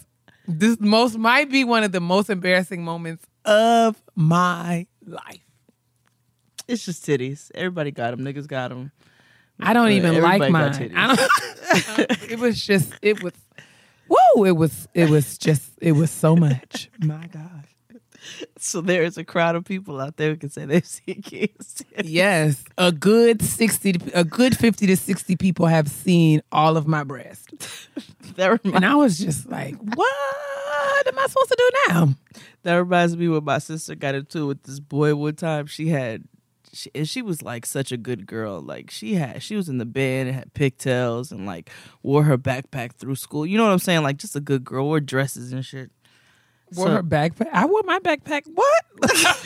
this most might be one of the most embarrassing moments of my life.
It's just titties. Everybody got them. Niggas got them.
I don't
But
even like
everybody
mine.
titties.
I don't, [LAUGHS] it was just it was whoa, it was it was just it was so much. [LAUGHS] My God.
So there is a crowd of people out there who can say they've seen kids. [LAUGHS]
Yes. A good 60 to- a good 50 to 60 people have seen all of my breasts.
that, reminds,
And I was just like, what am I supposed to do now?
that reminds me when my sister got into it with this boy one time. She had, she, and she was like such a good girl. Like she had, she was in the band and had pigtails and like wore her backpack through school. You know what I'm saying? Like just a good girl. Wore dresses and shit.
Wore
So-
her backpack. I wore my backpack. What? [LAUGHS]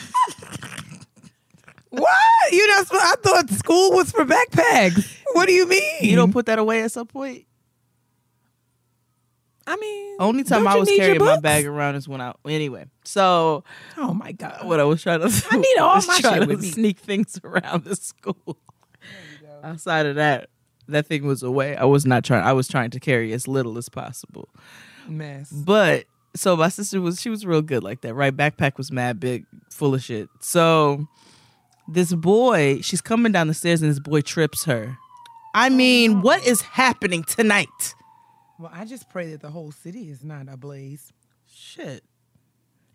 What? You know, I thought school was for backpacks. What do you mean?
You don't put that away at some point?
I mean,
Only time I was carrying my bag around is when I anyway. So
Oh my god.
what I was trying to
I need all [LAUGHS] my shit
to sneak things [LAUGHS] around the school. Outside of that, that thing was away. I was not trying I was trying to carry as little as possible.
Mess.
But so my sister was she was real good like that, right? Backpack was mad big, full of shit. So this boy, she's coming down the stairs and this boy trips her. I mean, what is happening tonight?
Well, I just pray that the whole city is not ablaze.
Shit.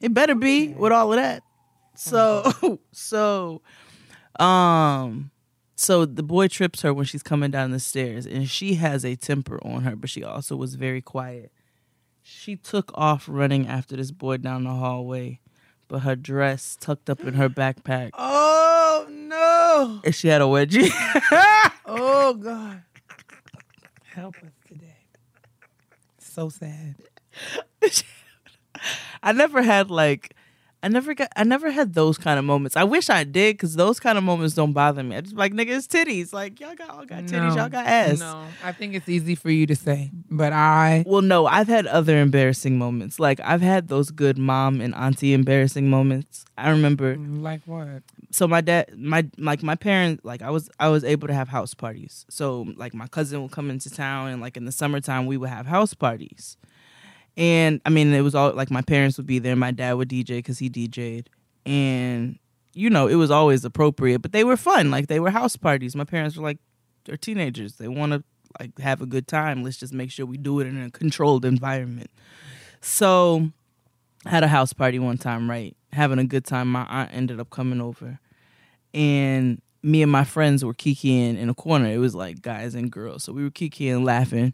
It better be with all of that. So [LAUGHS] so um so the boy trips her when she's coming down the stairs and she has a temper on her, but she also was very quiet. She took off running after this boy down the hallway, but her dress tucked up in her [GASPS] backpack
Oh no.
and she had a wedgie. [LAUGHS]
Oh God. Help us. So sad. [LAUGHS]
I never had like I never got I never had those kind of moments. I wish I did because those kind of moments don't bother me. I just like nigga, it's titties. Like y'all got all got titties, y'all got ass.
No, I think it's easy for you to say, but I
Well, no, I've had other embarrassing moments. Like I've had those good mom and auntie embarrassing moments. I remember.
like what?
So my dad, my like my parents, like I was I was able to have house parties. So like my cousin would come into town, and like in the summertime we would have house parties. And I mean, it was all like my parents would be there. My dad would DJ because he DJ'd, and you know it was always appropriate. But they were fun. Like they were house parties. My parents were like, they're teenagers. They want to like have a good time. Let's just make sure we do it in a controlled environment. So I had a house party one time, right? Having a good time. My aunt ended up coming over, and me and my friends were kikiing in a corner. It was like guys and girls, so we were kikiing, laughing.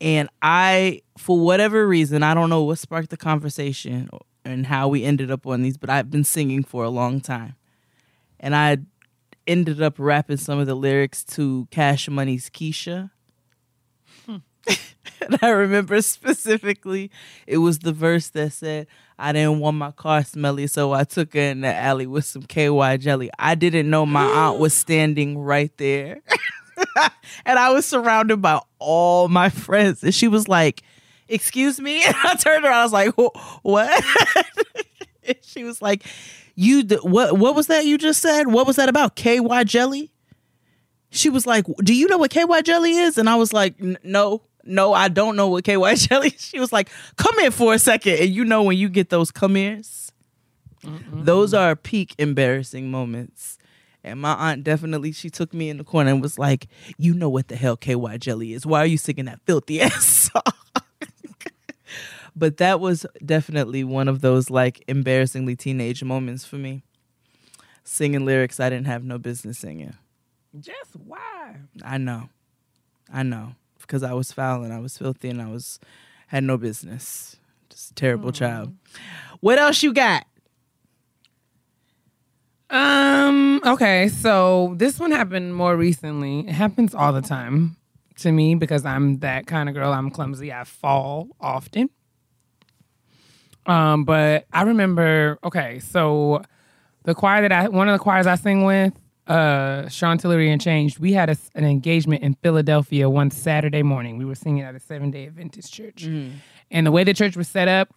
And I, for whatever reason, I don't know what sparked the conversation and how we ended up on these, but I've been singing for a long time, and I ended up rapping some of the lyrics to Cash Money's Keisha. Hmm. [LAUGHS] and I remember specifically, it was the verse that said, I didn't want my car smelly, so I took her in the alley with some KY jelly. I didn't know my aunt was [GASPS] standing right there. [LAUGHS] [LAUGHS] and I was surrounded by all my friends. And she was like, Excuse me? [LAUGHS] And I turned around, I was like, What? [LAUGHS] And she was like, You d- what what was that you just said? What was that about? KY jelly? She was like, Do you know what KY jelly is? And I was like, No, no, I don't know what KY jelly. She was like, Come in for a second. And you know when you get those come here's, those are peak embarrassing moments. And my aunt definitely, she took me in the corner and was like, You know what the hell KY jelly is. Why are you singing that filthy [LAUGHS] ass song? but that was definitely one of those like embarrassingly teenage moments for me. Singing lyrics I didn't have no business singing.
Just why?
I know. I know. Because I was foul and I was filthy and I was had no business. Just a terrible child. What else you got?
Um. Okay. So this one happened more recently. It happens all the time to me because I'm that kind of girl. I'm clumsy. I fall often. Um. But I remember. Okay. So the choir that I, one of the choirs I sing with, uh, Chantilly and Changed. We had a, an engagement in Philadelphia one Saturday morning. We were singing at a Seven Day Adventist church, and the way the church was set up,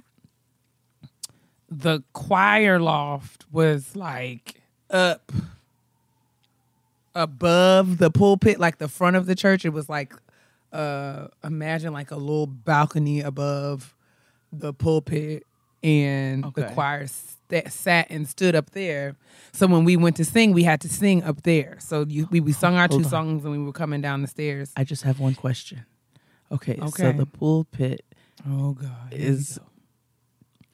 the choir loft was like up above the pulpit, like the front of the church. It was like uh imagine like a little balcony above the pulpit and the choir sta sat and stood up there. So when we went to sing, we had to sing up there. So you, we, we sung our two
on.
songs and we were coming down the stairs.
I just have one question. Okay, so the pulpit
Oh God.
is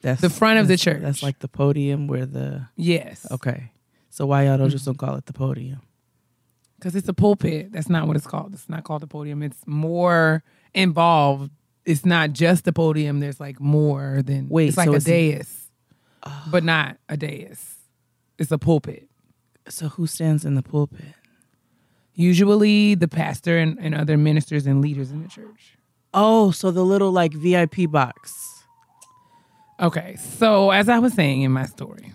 that's
The front of the church.
That's like the podium where the
yes.
okay. So why y'all don't just mm-hmm. don't call it the podium?
because it's a pulpit. That's not what it's called. It's not called the podium. It's more involved. It's not just a podium. There's like more than
Wait,
It's like
so
a
it's-
dais, ah. but not a dais. It's a pulpit.
So who stands in the pulpit?
Usually, the pastor and, and other ministers and leaders in the church.
Oh, so the little like VIP box.
Okay, so as I was saying in my story,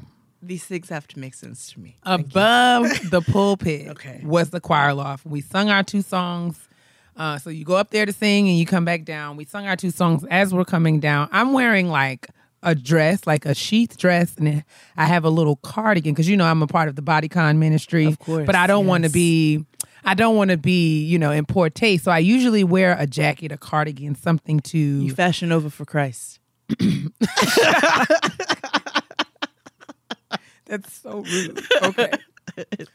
These things have to make sense to me.
Above [LAUGHS] the pulpit
Okay.
was the choir loft. We sung our two songs. Uh, so you go up there to sing and you come back down. We sung our two songs as we're coming down. I'm wearing like a dress, like a sheath dress, and I have a little cardigan because you know I'm a part of the bodycon ministry.
Of course,
but I don't want to be. I don't want to be, you know, in poor taste. So I usually wear a jacket, a cardigan, something to
You fashion over for Christ. [LAUGHS] [LAUGHS]
That's so rude. Okay. [LAUGHS]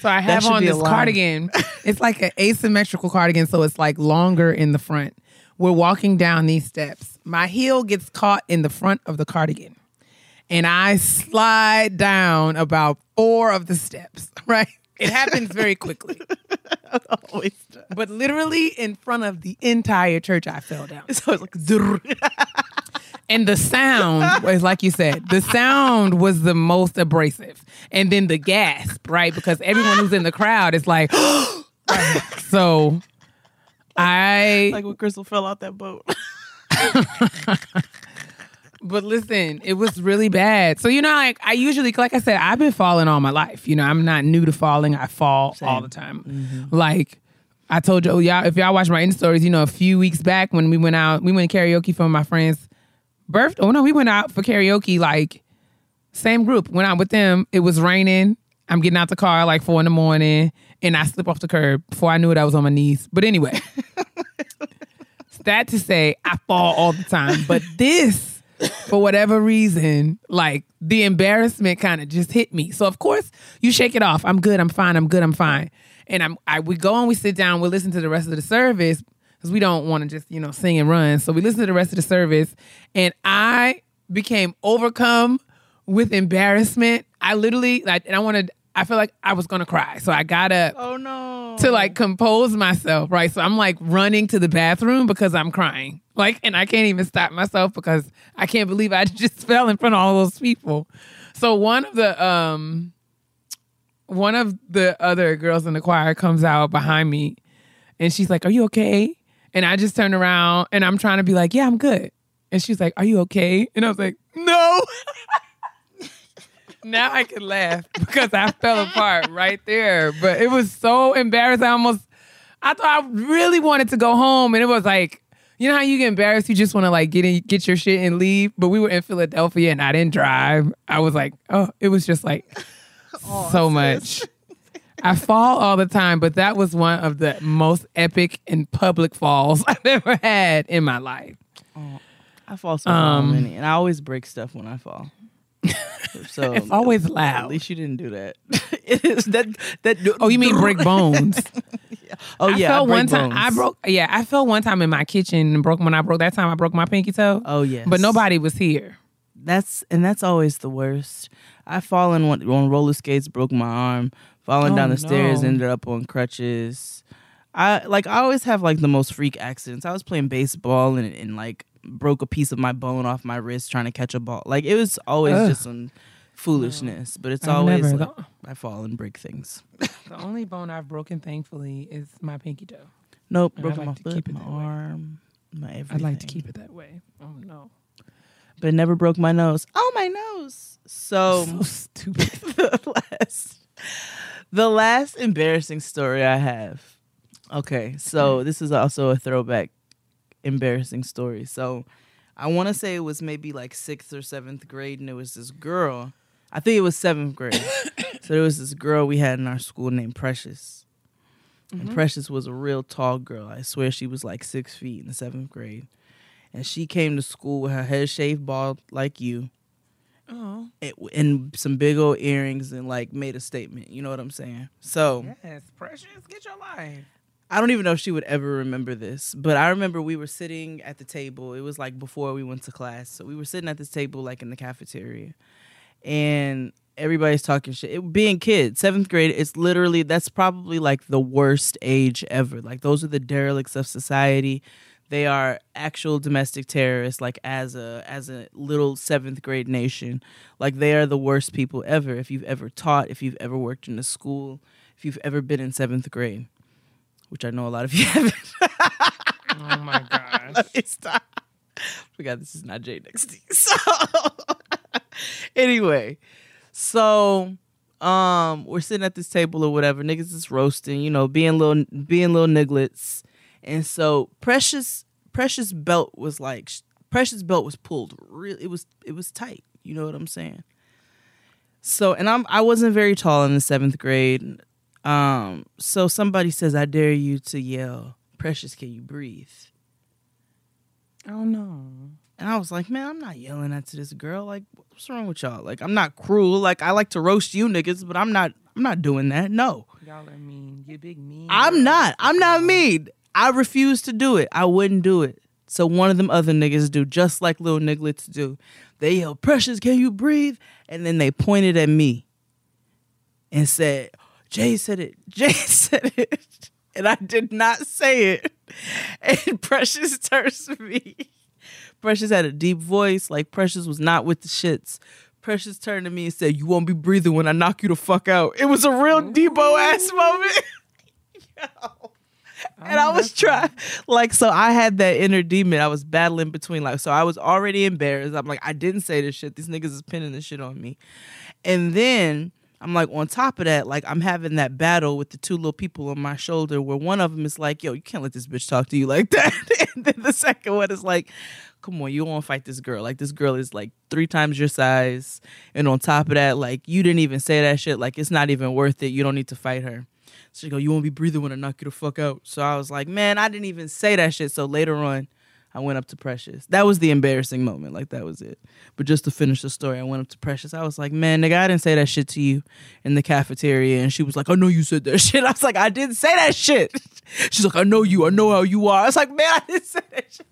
So I have on this cardigan. [LAUGHS] It's like an asymmetrical cardigan, so it's like longer in the front. We're walking down these steps. My heel gets caught in the front of the cardigan. And I slide down about four of the steps, [LAUGHS] right? It happens very quickly.
Always.
But literally in front of the entire church, I fell down.
So it's like.
And the sound [LAUGHS] was like you said, the sound was the most abrasive. And then the gasp, right? Because everyone who's in the crowd is like, [GASPS] so I,
like when Crystal fell out that boat. [LAUGHS]
but listen, it was really bad. So, you know, like I usually, like I said, I've been falling all my life. You know, I'm not new to falling. I fall all the time. Mm-hmm. Like, I told you, oh, y'all, if y'all watch my Insta stories, you know, a few weeks back when we went out, we went karaoke for my friend's birthday. Oh no, we went out for karaoke, like same group. Went out with them. It was raining. I'm getting out the car like four in the morning, and I slip off the curb. Before I knew it, I was on my knees. But anyway, [LAUGHS] that to say, I fall all the time. But this, for whatever reason, like the embarrassment kind of just hit me. So of course, you shake it off. I'm good. I'm fine. I'm good. I'm fine. And I'm. I we go and we sit down. We listen to the rest of the service because we don't want to just you know sing and run. So we listen to the rest of the service, and I became overcome with embarrassment. I literally like, and I wanted. I feel like I was gonna cry. So I got up
Oh no.
to like compose myself, right? So I'm like running to the bathroom because I'm crying. Like, and I can't even stop myself because I can't believe I [LAUGHS] just fell in front of all those people. So one of the um one of the other girls in the choir comes out behind me and she's like, Are you okay? And I just turned around and I'm trying to be like, Yeah, I'm good. And she's like, Are you okay? And I was like, No. [LAUGHS] now I can laugh because I fell apart right there. But it was so embarrassing. I almost, I thought I really wanted to go home, and it was like, you know how you get embarrassed, you just want to like get in, get your shit and leave. But we were in Philadelphia, and I didn't drive. I was like, oh, it was just like [LAUGHS] so much. I fall all the time, but that was one of the most epic and public falls [LAUGHS] I've ever had in my life.
I fall so
Um,
many, and I always break stuff when I fall. [LAUGHS] So
It's always loud.
At least you didn't do that. [LAUGHS] it is that that.
Oh, you mean break bones?
Oh
I
yeah,
fell
I break
one time.
bones.
I broke. Yeah, I fell one time in my kitchen and broke. When I broke that time, I broke my pinky toe.
Oh yeah.
but nobody was here.
That's and that's always the worst. I fallen on, on roller skates, broke my arm. Falling
Oh,
down the oh,
stairs,
ended up on crutches. I like I always have like the most freak accidents. I was playing baseball and, and like broke a piece of my bone off my wrist trying to catch a ball. Like it was always
Ugh.
just some foolishness. But it's
I've
always
never-
like, I fall and break things. [LAUGHS]
The only bone I've broken, thankfully, is my pinky toe.
Nope,
And
broken
like
my foot, my
that way.
arm, my everything.
I'd like to keep it that way. Oh no,
but it never broke my nose. Oh my nose. So
so [LAUGHS] stupid. [LAUGHS]
the last the last embarrassing story I have. Okay, so hmm. this is also a throwback embarrassing story. So I want to say it was maybe like sixth or seventh grade, and it was this girl. I think it was seventh grade. [COUGHS] so there was this girl we had in our school named Precious. And mm-hmm. Precious was a real tall girl. I swear she was like six feet in the seventh grade. And she came to school with her head shaved bald like you
oh
it- and some big old earrings and like made a statement. You know what I'm saying? So
yes, precious, get your life.
I don't even know if she would ever remember this, but I remember we were sitting at the table. It was like before we went to class. So we were sitting at this table like in the cafeteria and everybody's talking shit. It, being kids, seventh grade, it's literally, that's probably like the worst age ever. Like those are the derelicts of society. They are actual domestic terrorists, like as a as a little seventh grade nation. Like they are the worst people ever. If you've ever taught, if you've ever worked in a school, if you've ever been in seventh grade, which I know a lot of you [LAUGHS] haven't.
Oh my gosh.
Let me stop. Forgot this is not Jay next to you. [LAUGHS] So anyway, So um we're sitting at this table or whatever, niggas is roasting, you know, being little being little nigglets. And so Precious Precious belt was like Precious belt was pulled real it was it was tight. You know what I'm saying? So and I'm I wasn't very tall in the seventh grade. Um so somebody says, I dare you to yell, Precious, can you breathe?
Oh no.
And I was like, man, I'm not yelling at to this girl. Like, what's wrong with y'all? Like, I'm not cruel. Like, I like to roast you niggas, but I'm not. I'm not doing that. No,
Y'all are mean. You big mean.
I'm not. I'm not mean. I refuse to do it. I wouldn't do it. So one of them other niggas do, just like little nigglets do. They yell, "Precious, can you breathe?" And then they pointed at me and said, "Jay said it. [LAUGHS] Jay said it." And I did not say it. [LAUGHS] And Precious turns to me. Precious had a deep voice, like Precious was not with the shits. Precious turned to me and said, "You won't be breathing when I knock you the fuck out." It was a real Debo ass moment. [LAUGHS] Yo. [LAUGHS] And I was oh, trying, like, so I had that inner demon. I was battling between, like, so I was already embarrassed. I'm like, I didn't say this shit. These niggas is pinning this shit on me. And then I'm like, on top of that, like, I'm having that battle with the two little people on my shoulder where one of them is like, yo, you can't let this bitch talk to you like [LAUGHS] that. and then the second one is like, come on, you want to fight this girl. Like, this girl is like three times your size. And on top of that, like, you didn't even say that shit. Like, it's not even worth it. You don't need to fight her. So she go, you won't be breathing when I knock you the fuck out. So I was like, man, I didn't even say that shit. So later on, I went up to Precious. That was the embarrassing moment. Like that was it. But just to finish the story, I went up to Precious. I was like, man, nigga, I didn't say that shit to you in the cafeteria. And she was like, I know you said that [LAUGHS] shit. I was like, I didn't say that shit. [LAUGHS] She's like, I know you. I know how you are. I was like, man, I didn't say that shit.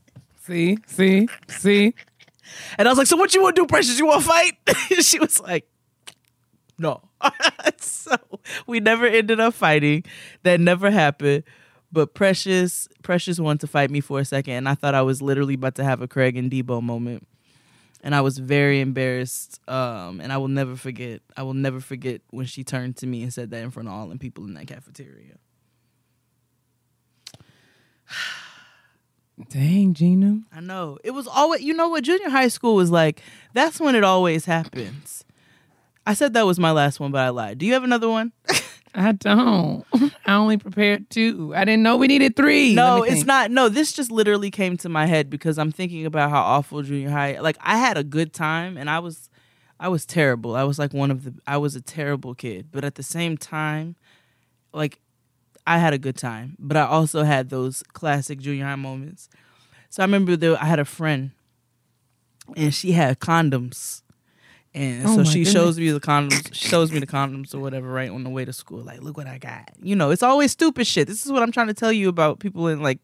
See, see, see.
And I was like, so what you want to do, Precious? You want to fight? [LAUGHS] she was like, no. [LAUGHS] so we never ended up fighting. That never happened. But Precious, Precious wanted to fight me for a second, and I thought I was literally about to have a Craig and Debo moment. And I was very embarrassed. Um, and I will never forget. I will never forget when she turned to me and said that in front of all the people in that cafeteria. [SIGHS]
Dang, Gina.
I know. It was always, you know what, junior high school was like, that's when it always happens. I said that was my last one, but I lied. Do you have another one? [LAUGHS]
I don't. I only prepared two. I didn't know we needed three.
No, it's not. No, this just literally came to my head because I'm thinking about how awful junior high. Like I had a good time and I was I was terrible. I was like one of the I was a terrible kid, but at the same time like I had a good time, but I also had those classic junior high moments. So I remember there I had a friend and she had condoms. And
Oh
so she
goodness.
shows me the condoms, She shows me the condoms or whatever, right on the way to school. Like, look what I got. You know, it's always stupid shit. This is what I'm trying to tell you about people in like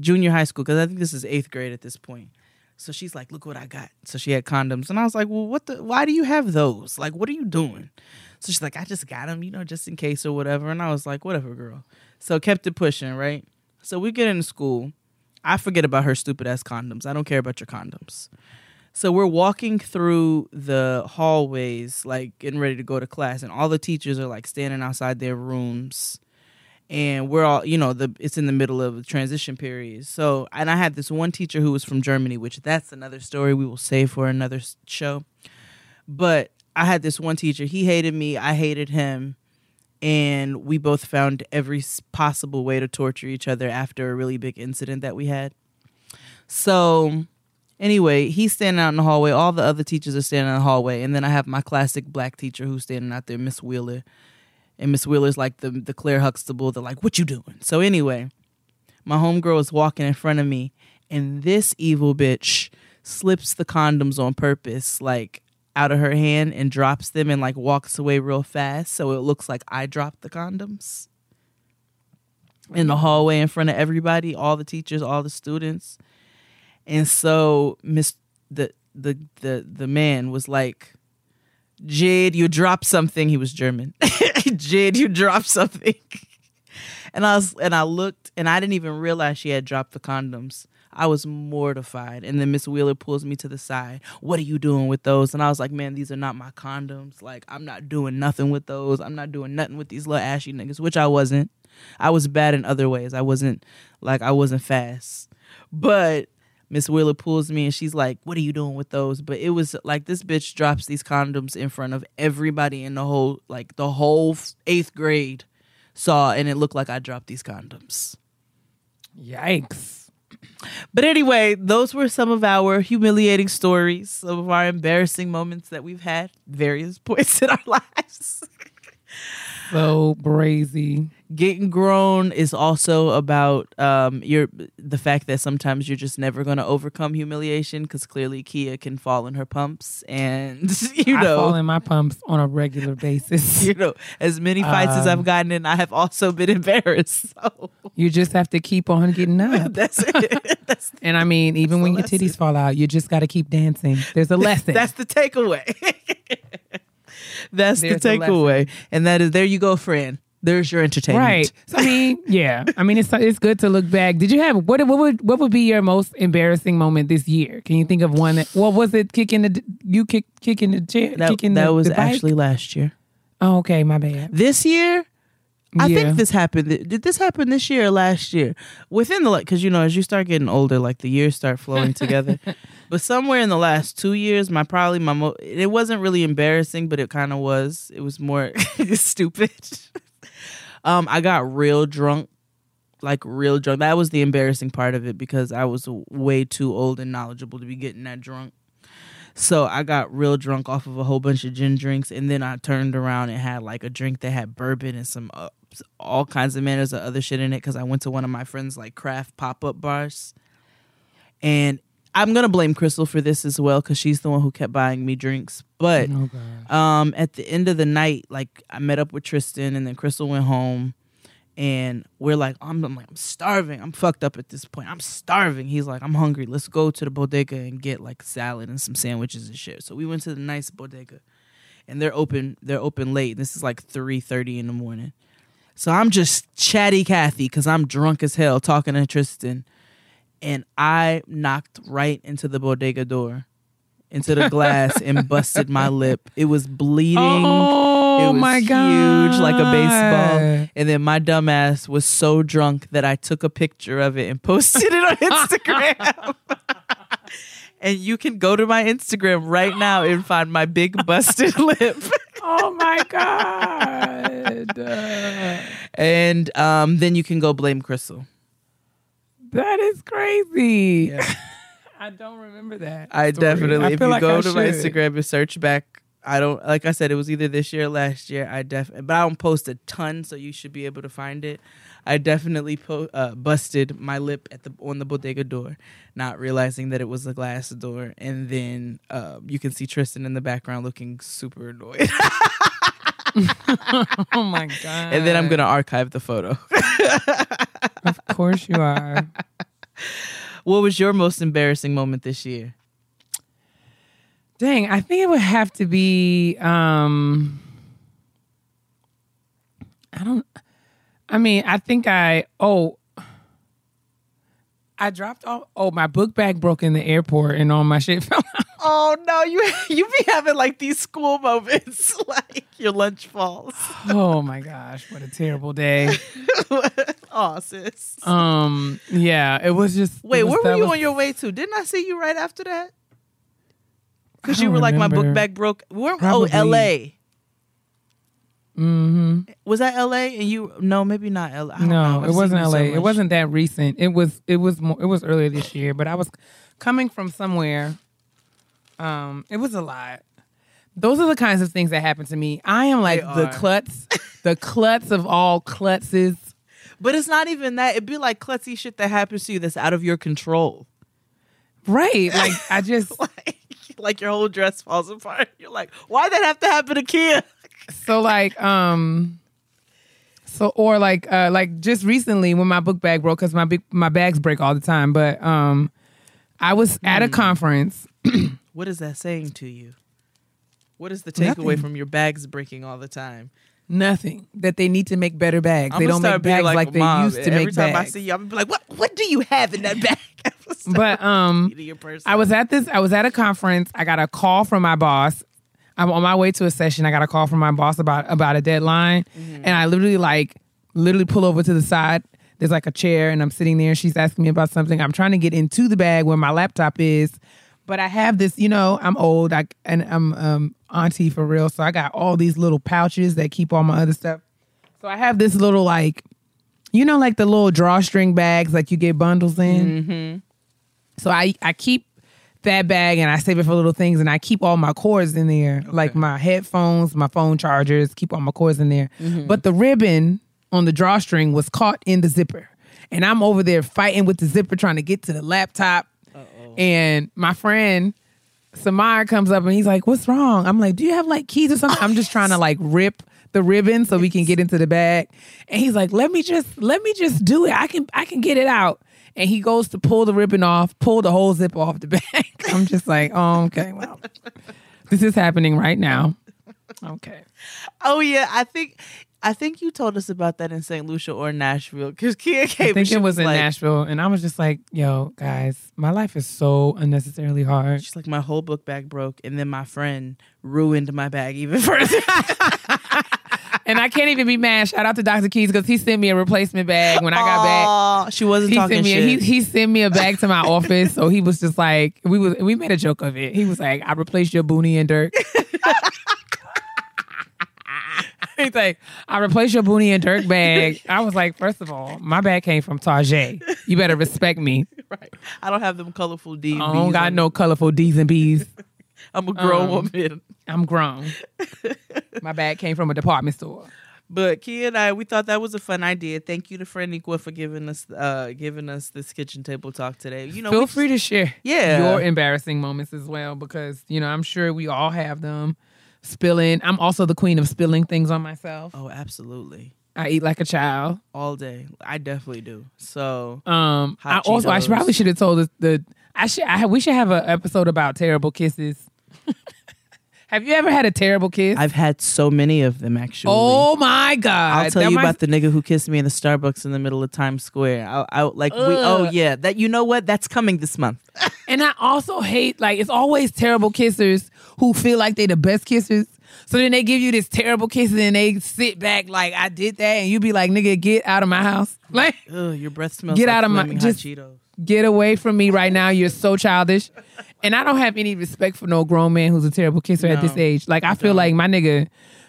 junior high school because I think this is eighth grade at this point. So she's like, "Look what I got." So she had condoms, and I was like, "Well, what the? Why do you have those? Like, what are you doing?" So she's like, "I just got them, you know, just in case or whatever." And I was like, "Whatever, girl." So kept it pushing, right? So we get into school. I forget about her stupid ass condoms. I don't care about your condoms. So we're walking through the hallways, like getting ready to go to class, and all the teachers are like standing outside their rooms. And we're all you know the it's in the middle of a transition period. So and i had this one teacher who was from germany which that's another story we will save for another show. But i had this one teacher he hated me i hated him. And we both found every possible way to torture each other after a really big incident that we had. So anyway he's standing out in the hallway. All the other teachers are standing in the hallway. And then i have my classic black teacher who's standing out there miss wheeler. And Miss Wheeler's like the the Claire Huxtable. They're like, "What you doing?" So anyway, my homegirl is walking in front of me, and this evil bitch slips the condoms on purpose, like out of her hand, and drops them, and like walks away real fast, so it looks like I dropped the condoms in the hallway in front of everybody, all the teachers, all the students, and so Miss the the the the man was like. Jade, you dropped something. He was German. [LAUGHS] Jade, you dropped something. [LAUGHS] And I was and I looked and I didn't even realize she had dropped the condoms. I was mortified. And then Miss Wheeler pulls me to the side. What are you doing with those? And I was like, man, these are not my condoms. Like, I'm not doing nothing with those. I'm not doing nothing with these little ashy niggas, which I wasn't. I was bad in other ways. I wasn't like I wasn't fast. But Miss Wheeler pulls me and she's like, "What are you doing with those?" But it was like this bitch drops these condoms in front of everybody in the whole like the whole eighth grade saw, and it looked like I dropped these condoms.
Yikes.
But anyway, those were some of our humiliating stories, some of our embarrassing moments that we've had various [LAUGHS] points in our lives.
So brazy.
Getting grown is also about um, your the fact that sometimes you're just never going to overcome humiliation because clearly Keia can fall in her pumps, and [LAUGHS] you know
I fall in my pumps on a regular basis. [LAUGHS]
you know, as many fights as I've
Um,
gotten in, I have also been [LAUGHS] embarrassed. So
you just have to keep on getting up.
that's it. That's
And I mean, even when your
lesson.
titties fall out, you just got to keep dancing. There's a lesson.
That's the takeaway. That's
There's
the takeaway. And that is there you go, friend. There's your entertainment.
right. So, I mean, [LAUGHS] yeah. I mean, it's it's good to look back. Did you have what? What would what would be your most embarrassing moment this year? Can you think of one? That, what was it? Kicking the you kick kicking the chair.
That,
kicking
that
the,
was
the
actually last year.
Oh, okay, my bad.
This year, I
Yeah.
think this happened. Did this happen this year or last year? Within the like, because you know, as you start getting older, like the years start flowing together. [LAUGHS] But somewhere in the last two years, my probably my mo- it wasn't really embarrassing, but it kind of was. It was more [LAUGHS] stupid. Um, I got real drunk, like real drunk. That was the embarrassing part of it because I was way too old and knowledgeable to be getting that drunk. So I got real drunk off of a whole bunch of gin drinks, and then I turned around and had like a drink that had bourbon and some uh, all kinds of manners of other shit in it because I went to one of my friends' like craft pop up bars, and I'm gonna blame Crystal for this as well because she's the one who kept buying me drinks. But
Oh
um, at the end of the night, like I met up with Tristan, and then Crystal went home, and we're like, I'm, I'm like, I'm starving. I'm fucked up at this point. I'm starving. He's like, I'm hungry. Let's go to the bodega and get like salad and some sandwiches and shit. So we went to the nice bodega, and they're open. They're open late. This is like three thirty in the morning. So I'm just chatty Cathy because I'm drunk as hell talking to Tristan, and I knocked right into the bodega door, into the glass, and [LAUGHS] busted my lip. It was bleeding.
Oh
it was
my god.
huge like a baseball. And then my dumbass was so drunk that I took a picture of it and [LAUGHS] posted it on [LAUGHS] Instagram. and you can go to my Instagram right now and find my big busted lip.
Oh my god.
And um, then you can go blame Crystal.
That is crazy. [LAUGHS] I don't remember that.
I
story.
definitely,
I
if you
like
go
I
to my. Instagram and search back, I don't like I said it was either this year or last year. I definitely, but I don't post a ton, so you should be able to find it. I definitely po- uh, busted my lip at the on the bodega door, not realizing that it was a glass door, and then uh, you can see Tristan in the background looking super annoyed. [LAUGHS]
Oh my god. [LAUGHS]
and then I'm gonna archive the photo.
Of course you are.
what was your most embarrassing moment this year?
Dang, I think it would have to be um I don't I mean, I think I oh I dropped off oh my book bag broke in the airport and all my shit [LAUGHS] fell out.
Oh no, you [LAUGHS] you be having like these school moments, [LAUGHS] like your lunch falls.
Oh my gosh, what a terrible day. [LAUGHS]
oh, sis.
Um yeah, it was just
Wait,
was-
where were you
was-
on your way to? Didn't I see you right after that? Because you were like, my book bag broke. Where, oh. L.A.
Mhm.
Was that L.A. and you? No, maybe not L.A.
No. It wasn't
you so
LA. it wasn't that recent. It was it was more it was earlier this year, but I was coming from somewhere. Um, it was a lot. Those are the kinds of things that happen to me. I am like
They
the
are.
klutz, the klutz of all klutzes.
But it's not even that. It'd be like klutzy shit that happens to you that's out of your control.
Right. [LAUGHS] Like I just [LAUGHS]
Like, like your whole dress falls apart. You're like, why that have to happen to Keia?
so like um so or like uh like just recently when my book bag broke because my big my bags break all the time but um i was at
Hmm.
a conference [CLEARS THROAT]
What is that saying to you? What is the takeaway from your bags breaking all the time?
nothing that they need to make better bags they
I'ma
don't make bags like, they
Mom,
used to
Every
make
time I see you, I'm be like, what? What do you have in that bag? [LAUGHS]
but [LAUGHS] um I was at this I was at a conference. I got a call from my boss. I'm on my way to a session. I got a call from my boss about about a deadline.
Mm-hmm.
And I literally like literally pull over to the side. there's like a chair and I'm sitting there and she's asking me about something. I'm trying to get into the bag where my laptop is, but I have this, you know, I'm old I, and I'm um, auntie for real. So I got all these little pouches that keep all my other stuff. So I have this little like, you know, like the little drawstring bags like you get bundles in. So I I keep that bag and I save it for little things and I keep all my cords in there, like my headphones, my phone chargers, keep all my cords in there. But the ribbon on the drawstring was caught in the zipper. And I'm over there fighting with the zipper trying to get to the laptop. And my friend Samar comes up and he's like, "What's wrong?" I'm like, "Do you have like keys or something?" I'm just trying to like rip the ribbon so we can get into the bag. And he's like, "Let me just let me just do it. I can I can get it out." And he goes to pull the ribbon off, pull the whole zip off the [LAUGHS] bag. I'm just like, "Oh, okay. Well, this is happening right now." Okay.
Oh yeah, I think I think you told us about that in St. Lucia or Nashville because Keia came.
I think it was in
like,
Nashville and I was just like, "Yo, guys, my life is so unnecessarily hard."
She's like, my whole book bag broke, and then my friend ruined my bag even [LAUGHS] further.
And I can't even be mad. Shout out to Dr. Keys because he sent me a replacement bag when I got back.
She wasn't
he
talking
sent me
shit.
a, he, he sent me a bag to my office so he was just like we was we made a joke of it he was like i replaced your Dooney and Bourke [LAUGHS] [LAUGHS] he's like i replaced your Dooney and Bourke bag [LAUGHS] i was like first of all my bag came from tarjay you better respect me [LAUGHS]
right. I don't have them colorful D.
i don't got no colorful d's and b's
I'm a grown
um,
woman.
i'm grown my bag came from a department store
But Keia and I, we thought that was a fun idea. Thank you to friend Freniqua for giving us uh giving us this kitchen table talk today. You know,
feel free to share
Yeah.
your embarrassing moments as well because you know i'm sure we all have them spilling i'm also the queen of spilling things on myself
Oh, absolutely.
i eat like a child
All day. I definitely do. So
um i also i probably should have told us the i should i we should have an episode about terrible kisses [LAUGHS] have you ever had a terrible kiss
I've had so many of them actually.
oh my god
I'll tell
That
you
might-
about the nigga who kissed me in the Starbucks in the middle of Times Square. I, I like we. Oh yeah, that you know what? That's coming this month.
And I also hate like it's always terrible kissers who feel like they the best kissers. So then they give you this terrible kiss and then they sit back like I did that and you be like, nigga, get out of my house. [LAUGHS] Like,
Ugh, your breath smells.
Get
like
out of my- just-
Cheetos.
get away from me right now. You're so childish. And I don't have any respect for no grown man who's a terrible kisser at this age. Like I feel
don't.
like my nigga,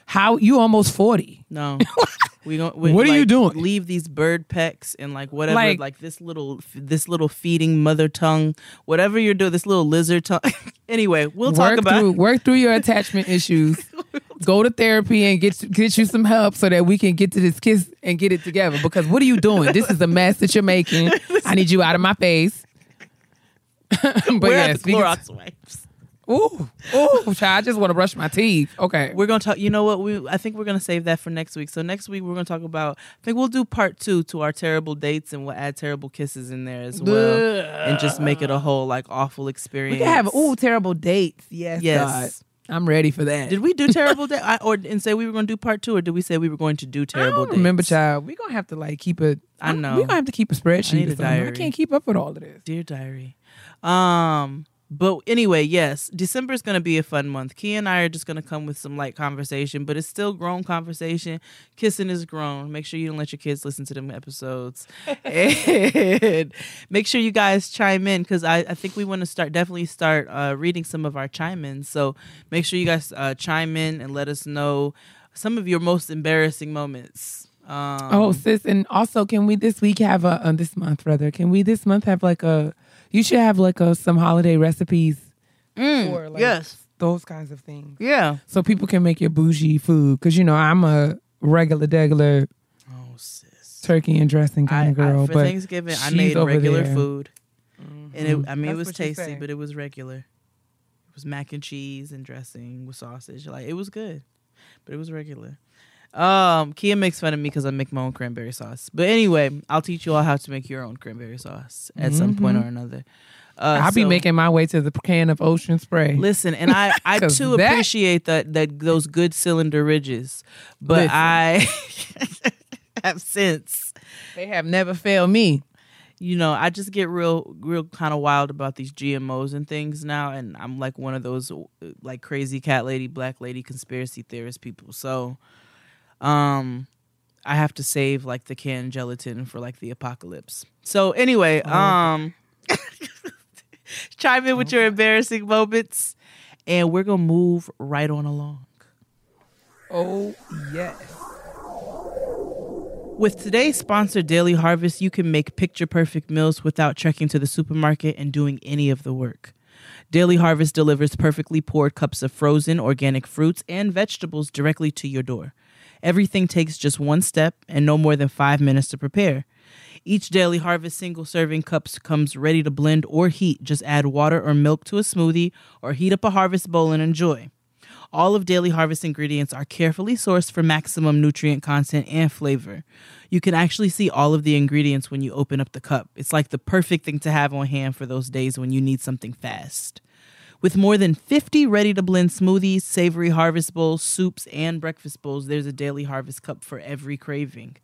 how you almost 40.
No, [LAUGHS] we don't. We,
What are you doing?
Leave these bird pecks and like whatever,
Like-
like, this little, this little feeding mother tongue, whatever you're doing, this little lizard tongue. [LAUGHS] anyway, we'll talk about.
through work through your attachment [LAUGHS] issues. Go to therapy and get get you some help so that we can get to this kiss and get it together. Because what are you doing? This is a mess that you're making. I need you out of my face. but
Where are the Clorox wipes?
Ooh, ooh, child, I just want to brush my teeth. Okay,
We're gonna talk. You know what? We I think we're gonna save that for next week. So next week we're gonna talk about. I think we'll do part two to our terrible dates, and we'll add terrible kisses in there as well, and just make it a whole like awful experience.
we can have ooh terrible dates. Yes,
Yes.
God. I'm ready for that.
Did we do terrible date? I, or and say we were going to do part two, or did we say we were going to do
I
terrible?
don't remember, child. We're gonna have to like keep it.
I know.
We're gonna have to keep a spreadsheet.
need a
something. I can't keep up with all of this.
Dear diary. Um, but anyway, yes, December is going to be a fun month. Key and I are just going to come with some light conversation, but it's still grown conversation. Kissing is grown. Make sure you don't let your kids listen to them episodes. [LAUGHS] and make sure you guys chime in because I, I think we want to start, definitely start uh, reading some of our chime ins. So make sure you guys uh, chime in and let us know some of your most embarrassing moments. Um,
Oh, sis, and also, can we this week have a uh, this month rather? Can we this month have like a? You should have like a some holiday recipes
mm,
or like
yes.
those kinds of things,
Yeah.
so people can make your bougie food. Because you know I'm a regular, degular
Oh, sis.
turkey and dressing kind
I,
of girl,
I, for
but
Thanksgiving, I
she's
made
over
regular
there.
food, and it, I mean,
That's
it was tasty, but it was regular. It was mac and cheese and dressing with sausage. Like it was good, but it was regular. Um, Kia makes fun of me because I make my own cranberry sauce. But anyway, I'll teach you all how to make your own cranberry sauce at some point or another. Uh,
I'll be making my way to the can of ocean spray.
Listen, and I, I [LAUGHS] too
that-
appreciate that that those good cylinder ridges, but
Listen.
I [LAUGHS] have since
They have never failed me.
you know, I just get real, real kind of wild about these GMOs and things now, and I'm like one of those like crazy cat lady, black lady conspiracy theorist people. So, um, I have to save like the canned gelatin for like the apocalypse. So anyway, um [LAUGHS] chime in with your embarrassing moments and we're gonna move right on along.
Oh yes.
With today's sponsor, Daily Harvest, you can make picture perfect meals without trekking to the supermarket and doing any of the work. Daily Harvest delivers perfectly poured cups of frozen organic fruits and vegetables directly to your door. Everything takes just one step and no more than five minutes to prepare. Each Daily Harvest single serving cups comes ready to blend or heat. Just add water or milk to a smoothie or heat up a harvest bowl and enjoy. All of Daily Harvest ingredients are carefully sourced for maximum nutrient content and flavor. You can actually see all of the ingredients when you open up the cup. It's like the perfect thing to have on hand for those days when you need something fast. With more than 50 ready to blend smoothies, savory harvest bowls, soups, and breakfast bowls, there's a Daily Harvest cup for every craving.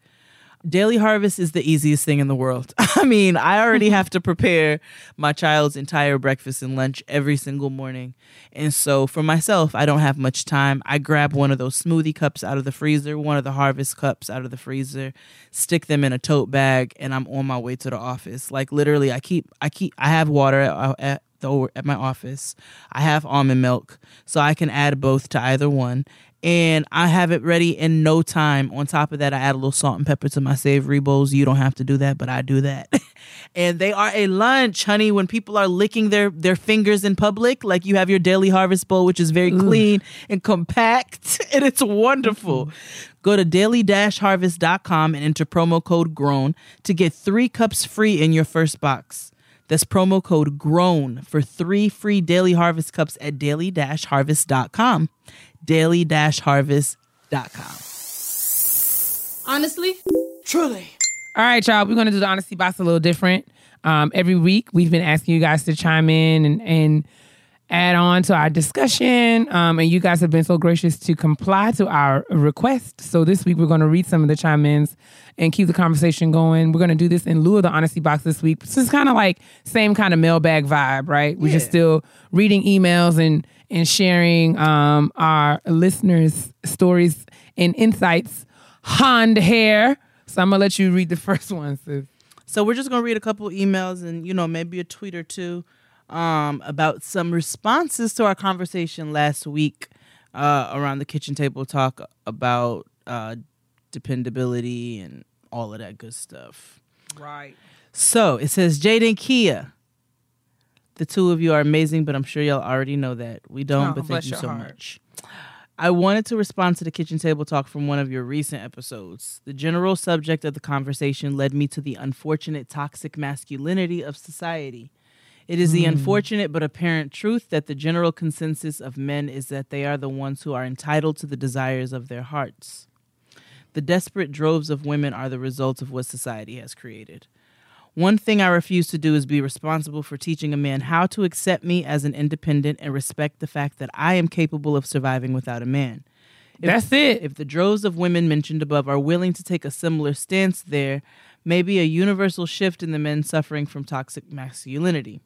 Daily Harvest is the easiest thing in the world. [LAUGHS] I mean, I already have to prepare my child's entire breakfast and lunch every single morning. And so for myself, I don't have much time. I grab one of those smoothie cups out of the freezer, one of the harvest cups out of the freezer, stick them in a tote bag, and I'm on my way to the office. Like literally, I keep I keep I have water at, the at my office. I have almond milk, so I can add both to either one and I have it ready in no time. On top of that, I add a little salt and pepper to my savory bowls. You don't have to do that, but I do that. [LAUGHS] and they are a lunch, honey. When people are licking their their fingers in public, like you have your daily harvest bowl, which is very clean and compact, [LAUGHS] and it's wonderful. Mm-hmm. Go to daily-harvest.com and enter promo code GROWN to get three cups free in your first box. That's promo code GROWN for three free daily harvest cups at daily-harvest.com daily-harvest.com.
Honestly?
Truly.
All right, y'all. We're gonna do the honesty box a little different. Um, every week, we've been asking you guys to chime in and, and add on to our discussion. Um, and you guys have been so gracious to comply to our request. So this week, we're going to read some of the chime ins and keep the conversation going. We're going to do this in lieu of the honesty box this week. So it's kind of like same kind of mailbag vibe, right? We're just still reading emails and and sharing um, our listeners' stories and insights. Hand hair. So I'm gonna let you read the [LAUGHS] first one, sis.
So we're just gonna read a couple emails and you know maybe a tweet or two um, about some responses to our conversation last week uh, around the kitchen table talk about uh, dependability and all of that good stuff.
Right.
So it says Jaden Keia. The two of you are amazing, but I'm sure y'all already know that. We don't,
Oh,
but thank you so
heart.
much. I wanted to respond to the kitchen table talk from one of your recent episodes. The general subject of the conversation led me to the unfortunate toxic masculinity of society. It is the hmm. unfortunate but apparent truth that the general consensus of men is that they are the ones who are entitled to the desires of their hearts. The desperate droves of women are the result of what society has created. One thing I refuse to do is be responsible for teaching a man how to accept me as an independent and respect the fact that I am capable of surviving without a man. If-
That's it.
If the droves of women mentioned above are willing to take a similar stance, there may be a universal shift in the men suffering from toxic masculinity.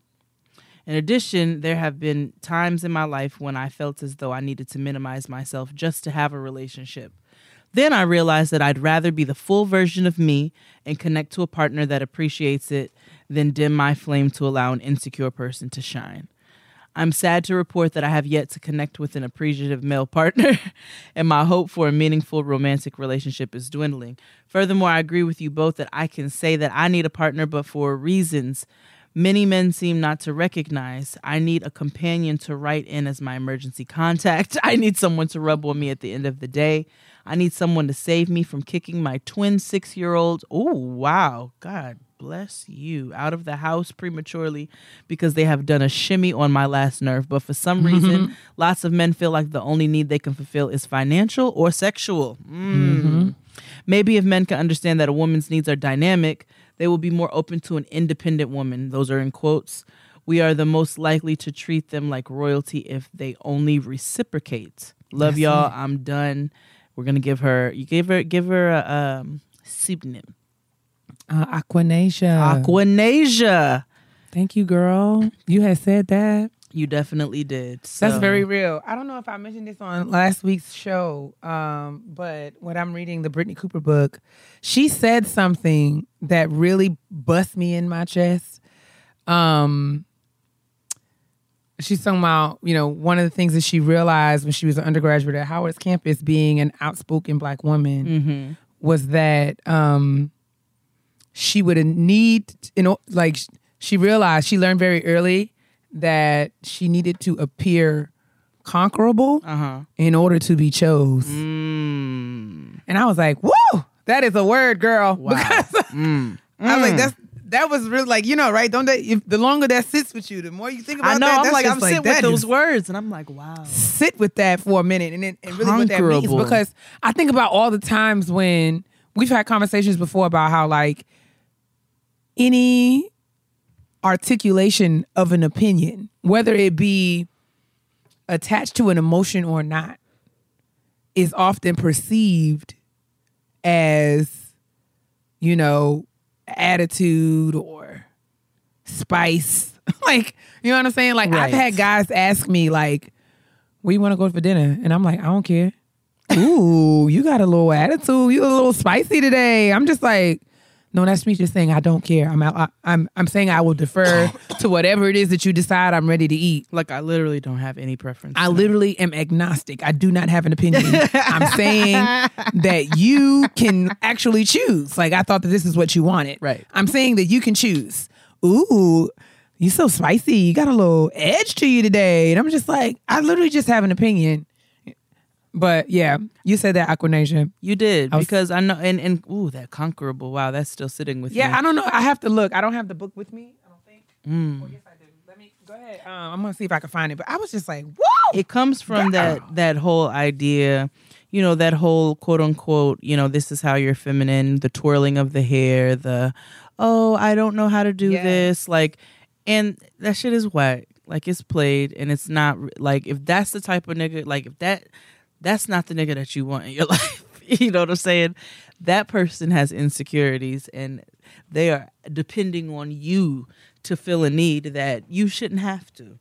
In addition, there have been times in my life when I felt as though I needed to minimize myself just to have a relationship. Then I realized that I'd rather be the full version of me and connect to a partner that appreciates it than dim my flame to allow an insecure person to shine. I'm sad to report that I have yet to connect with an appreciative male [LAUGHS] partner, and my hope for a meaningful romantic relationship is dwindling. Furthermore, I agree with you both that I can say that I need a partner, but for reasons many men seem not to recognize. I need a companion to write in as my emergency contact. [LAUGHS] I need someone to rub on me at the end of the day. I need someone to save me from kicking my twin six year old. Oh, wow. God bless you. Out of the house prematurely because they have done a shimmy on my last nerve. But for some [LAUGHS] reason, lots of men feel like the only need they can fulfill is financial or sexual. Mm. Maybe if men can understand that a woman's needs are dynamic, they will be more open to an independent woman. Those are in quotes. We are the most likely to treat them like royalty if they only reciprocate. Love
That's
y'all.
it.
I'm done. We're gonna give her. You give her. Give her a um, pseudonym.
Uh, Aquanasia.
Aquanasia.
Thank you, girl. You had said that.
You definitely did.
That's very real. I don't know if I mentioned this on last week's show, um, but when I'm reading the Brittney Cooper book, she said something that really bust me in my chest. Um, she's talking about, you know, one of the things that she realized when she was an undergraduate at Howard's campus, being an outspoken black woman,
Mhm.
was that um, she would need, you know, like she realized she learned very early that she needed to appear conquerable
Uh-huh.
in order to be chose.
Mm.
And I was like, "Whoa, that is a word, girl."
Wow. [LAUGHS]
Because
Mm.
I was like, "That's that was really like you know, right? Don't that if the longer that sits with you, the more you think about
I know.
that.
I'm like, I'm
like,
sitting with those words, and I'm like, wow.
sit with that for a minute and then and really what that means because I think about all the times when we've had conversations before about how like any articulation of an opinion, whether it be attached to an emotion or not, is often perceived as, you know, attitude or spice. [LAUGHS] like, you know what I'm saying? Like
Right.
I've had guys ask me like, where you want to go for dinner? And I'm like, I don't care. [LAUGHS] Ooh, you got a little attitude. You a little spicy today. I'm just like, no, that's me just saying I don't care. I'm out, I, I'm I'm saying I will defer to whatever it is that you decide I'm ready to eat.
Like, I literally don't have any preference.
I literally am agnostic. I do not have an opinion. [LAUGHS] I'm saying that you can actually choose. Like I thought that this is what you wanted.
Right.
I'm saying that you can choose. Ooh, you so spicy. You got a little edge to you today. And I'm just like, I literally just have an opinion. But yeah, you said that Aquanasia.
You did
I was-
because I know, and and ooh, that conquerable. Wow, that's still sitting with me. Yeah.
I don't know. I have to look. I don't have the book with me. I don't think.
Mm.
Or yes, I do. Let me go ahead. Um, I'm gonna see if I can find it. But I was just like, whoa.
it comes from that that whole idea you know that whole quote unquote you know this is how you're feminine the twirling of the hair the oh i don't know how to do this like and that shit is whack like it's played and it's not re- like if that's the type of nigga like if that that's not the nigga that you want in your [LAUGHS] life you know what i'm saying that person has insecurities and they are depending on you to fill a need that you shouldn't have to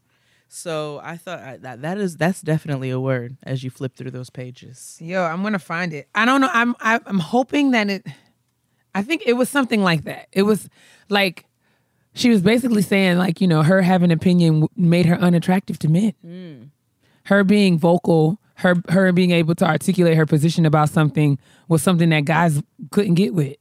so I thought that that is that's definitely a word as you flip through those pages.
Yo, I'm gonna find it. I don't know. I'm I'm hoping that it. I think it was something like that. It was like she was basically saying like you know her having opinion made her unattractive to men. Mm. Her being vocal, her her being able to articulate her position about something was something that guys couldn't get with.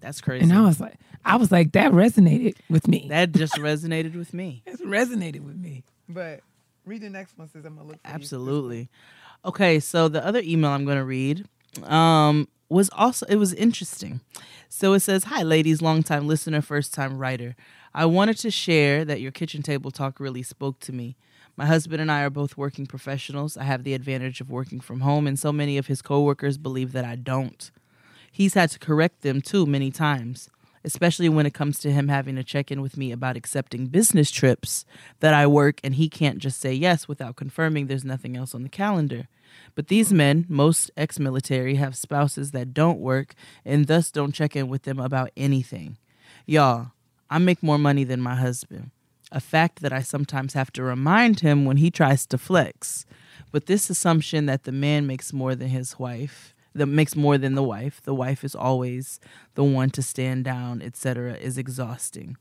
That's crazy.
And I was like, I was like that resonated with me.
that just resonated with me. [LAUGHS]
It resonated with me. But read the next one. Says I'm gonna look. For you.
Absolutely. Okay, so the other email I'm going to read um, was also it was interesting. So it says, "Hi, ladies, longtime listener, first time writer. I wanted to share that your kitchen table talk really spoke to me. My husband and I are both working professionals. I have the advantage of working from home, and so many of his coworkers believe that I don't. He's had to correct them too many times, especially when it comes to him having to check in with me about accepting business trips that I work and he can't just say yes without confirming there's nothing else on the calendar. But these men, most ex military, have spouses that don't work and thus don't check in with them about anything. Y'all, I make more money than my husband, a fact that I sometimes have to remind him when he tries to flex. But this assumption that the man makes more than his wife, that makes more than the wife, the wife is always the one to stand down, etc., is exhausting.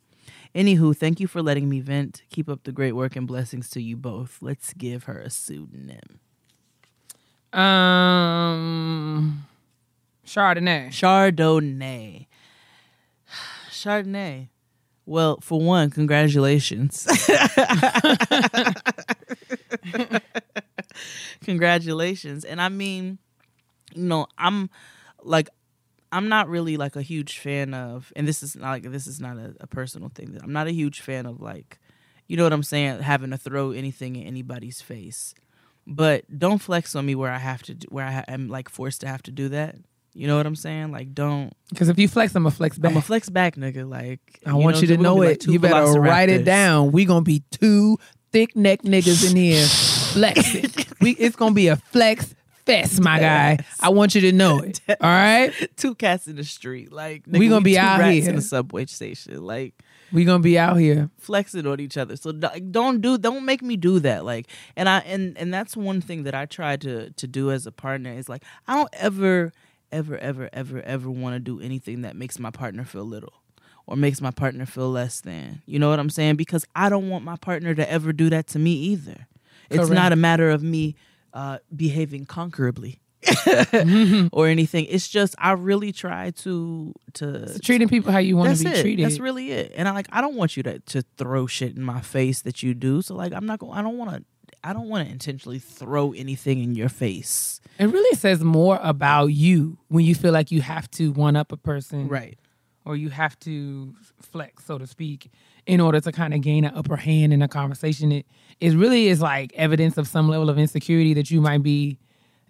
Anywho, thank you for letting me vent. Keep up the great work and blessings to you both. Let's give her a pseudonym.
Um, Chardonnay.
Chardonnay. [SIGHS] Chardonnay. Well, for one, congratulations. [LAUGHS] congratulations. And I mean, you know, I'm like I'm not really like a huge fan of and this is not like this is not a, a personal thing. I'm not a huge fan of like you know what I'm saying, having to throw anything in anybody's face. But don't flex on me where I have to where I am like forced to have to do that. You know what I'm saying? Like, don't.
Because if you flex, I'm gonna flex back.
I'm a flex back, nigga. Like,
I want you to know
be like
it. you better write it down. We gonna be two thick neck niggas in here [LAUGHS] flexing. we it's gonna be a flex fest, my guy. I want you to know it. [LAUGHS] All right.
Two cats in the street. Like,
We gonna be out here.
in the subway station. Like,
We gonna be out here.
flexing on each other. So don't do don't make me do that. Like and I and and that's one thing that I try to to do as a partner is like I don't ever ever ever ever ever want to do anything that makes my partner feel little or makes my partner feel less than. You know what I'm saying? Because I don't want my partner to ever do that to me either. It's not a matter of me uh, behaving conquerably. [LAUGHS] or anything. It's just I really try to to
Treating people how you want to be
it.
treated.
That's really it. And I like I don't want you to to throw shit in my face that you do. So like I'm not going I don't want to I don't want to intentionally throw anything in your face.
it really says more about you when you feel like you have to one up a person,
Right.
or you have to flex, so to speak, in order to kind of gain an upper hand in a conversation. It it really is like evidence of some level of insecurity that you might be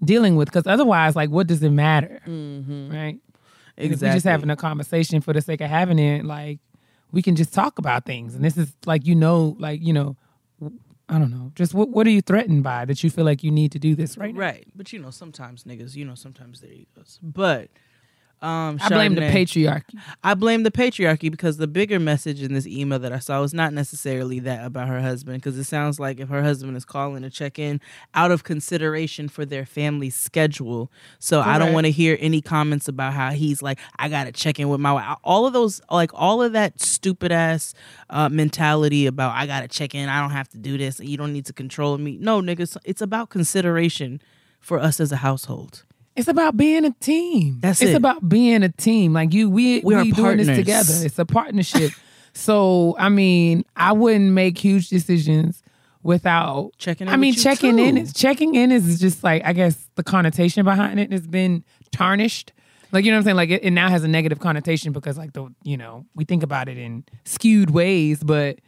dealing with. Because otherwise, like, what does it matter,
Mm-hmm.
right?
Exactly.
If we're just having a conversation for the sake of having it, like we can just talk about things. And this is like you know, like you know, I don't know, just what what are you threatened by that you feel like you need to do this right now?
Right. But you know sometimes niggas, you know sometimes their egos. But um
I blame the patriarchy.
I blame the patriarchy because the bigger message in this email that I saw was not necessarily that about her husband. Because it sounds like if her husband is calling to check in out of consideration for their family's schedule. So I don't want to hear any comments about how he's like, I got to check in with my wife. All of those, like all of that stupid ass uh, mentality about, I got to check in. I don't have to do this. You don't need to control me. No, niggas, it's about consideration for us as a household.
It's about being a team.
That's
it's
it.
about being a team. Like you, we
We are
we doing this
partners.
together. It's a partnership. [LAUGHS] so I mean, I wouldn't make huge decisions without
Checking in
I mean,
with you,
checking in is checking in is just like I guess the connotation behind it has been tarnished. Like you know what I'm saying? Like it, it now has a negative connotation because like the you know we think about it in skewed ways, but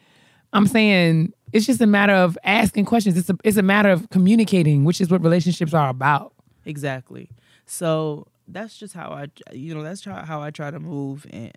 I'm saying it's just a matter of asking questions. It's a it's a matter of communicating, which is what relationships are about.
Exactly. So that's just how I, you know, that's how I try to move, and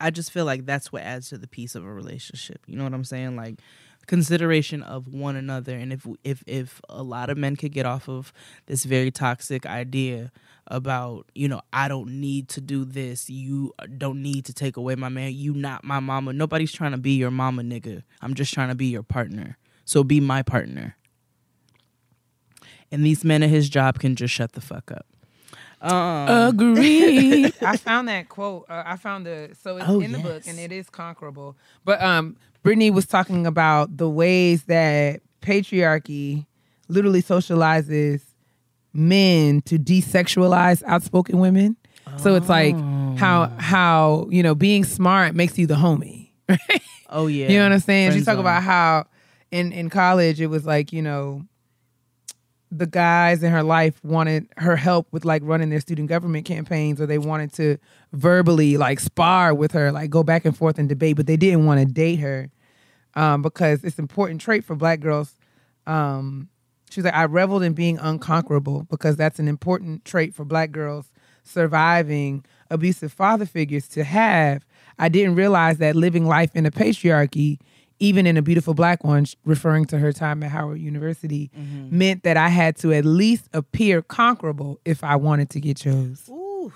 I just feel like that's what adds to the peace of a relationship. You know what I'm saying? Like consideration of one another, and if if if a lot of men could get off of this very toxic idea about you know I don't need to do this, you don't need to take away my man, you not my mama. Nobody's trying to be your mama, nigga. I'm just trying to be your partner. So be my partner and these men at his job can just shut the fuck up. Um,
Agreed. [LAUGHS] I found that quote. Uh, I found the so it's
Oh,
in the book and it is conquerable. But um, Brittney was talking about the ways that patriarchy literally socializes men to desexualize outspoken women. So it's like how how you know being smart makes you the homie.
oh yeah,
You know what I'm saying? She
Friend
talk
zone.
about how in in college it was like you know the guys in her life wanted her help with like running their student government campaigns or they wanted to verbally like spar with her like go back and forth and debate but they didn't want to date her um, because it's important trait for black girls um, she's like i reveled in being unconquerable because that's an important trait for black girls surviving abusive father figures to have. I didn't realize that living life in a patriarchy even in a beautiful black one referring to her time at howard university mm-hmm. meant that i had to at least appear conquerable if i wanted to get chose.
Ooh.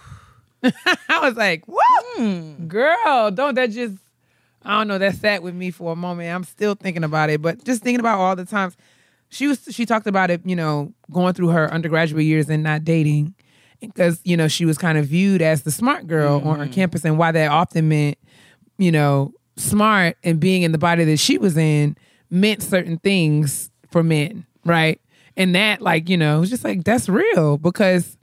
[LAUGHS]
i was like what? Hmm. Girl don't that just i don't know that sat with me for a moment. I'm still thinking about it but just thinking about all the times she was she talked about it you know going through her undergraduate years and not dating because you know she was kind of viewed as the smart girl on her campus and why that often meant you know smart and being in the body that she was in meant certain things for men right and that like you know it was just like that's real because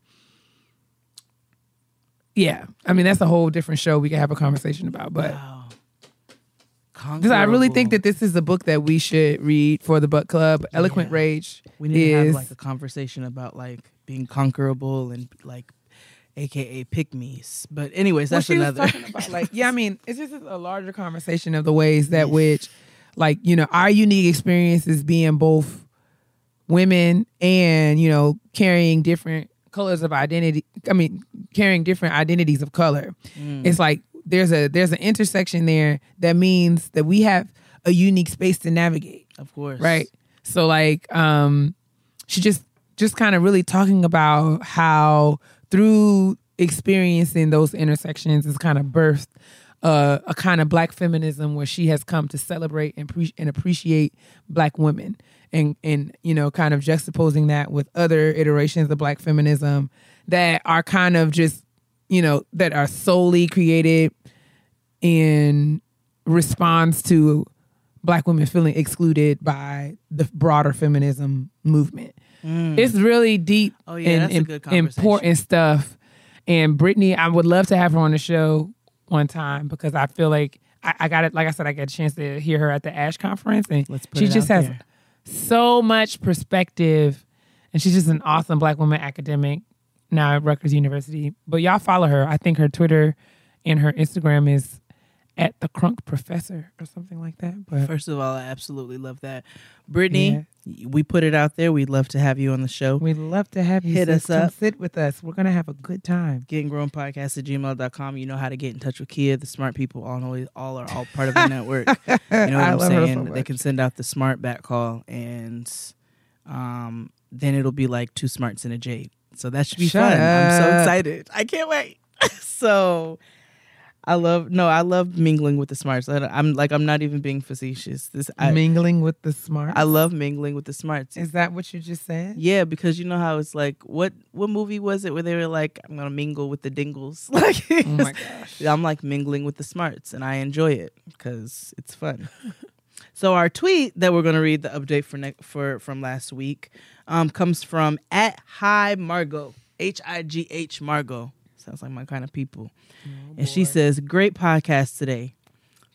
yeah i mean that's a whole different show we could have a conversation about but
Wow.
I really think that this is a book that we should read for the book club. Eloquent
Yeah.
Rage
we need to have like a conversation about like being conquerable and like, AKA pick me's. But anyways, that's another.
about [LAUGHS] like yeah, I mean, it's just a larger conversation of the ways that which, like you know, our unique experiences being both women and you know carrying different colors of identity. I mean, carrying different identities of color.
Mm.
It's like there's a there's an intersection there that means that we have a unique space to navigate.
of course,
right so like um she just just kind of really talking about how through experiencing those intersections is kind of birthed uh, a kind of black feminism where she has come to celebrate and, pre- and appreciate black women and and you know kind of juxtaposing that with other iterations of black feminism that are kind of just you know that are solely created in response to black women feeling excluded by the broader feminism movement. Mm. It's really deep
Oh, yeah,
and
that's a good
important stuff. And Brittney, I would love to have her on the show one time because I feel like I, I got it. Like I said, I got a chance to hear her at the Ash conference, and she just has
there.
so much perspective, and she's just an awesome Black woman academic now at Rutgers University. But y'all follow her. I think her Twitter and her Instagram is at the Crunk Professor or something like that. But
First of all, I absolutely love that. Brittney, we put it out there. We'd love to have you on the show.
we'd love to have you
Hit
sis.
us
Come
up.
sit with us. We're gonna have a good time.
Getting grown podcast at gmail.com. You know how to get in touch with Keia. The smart people all know all are all part of the network. [LAUGHS] You know what I'm
her so
saying? they can send out the smart back call and um then it'll be like two smarts and a Jade. So that should be
Shut
fun. I'm so excited. I can't wait. [LAUGHS] so I love no, I love mingling with the smarts. I'm like I'm not even being facetious. This I
Mingling with the smarts.
I love mingling with the smarts.
Is that what you just said?
Yeah, because you know how it's like what what movie was it where they were like I'm gonna mingle with the dingles [LAUGHS] like
Oh my gosh.
I'm like mingling with the smarts and I enjoy it because it's fun. [LAUGHS] so our tweet that we're gonna read the update for ne- for from last week um, comes from at Hi Margot H I G H Margot sounds like my kind of people, oh, and she says great podcast today.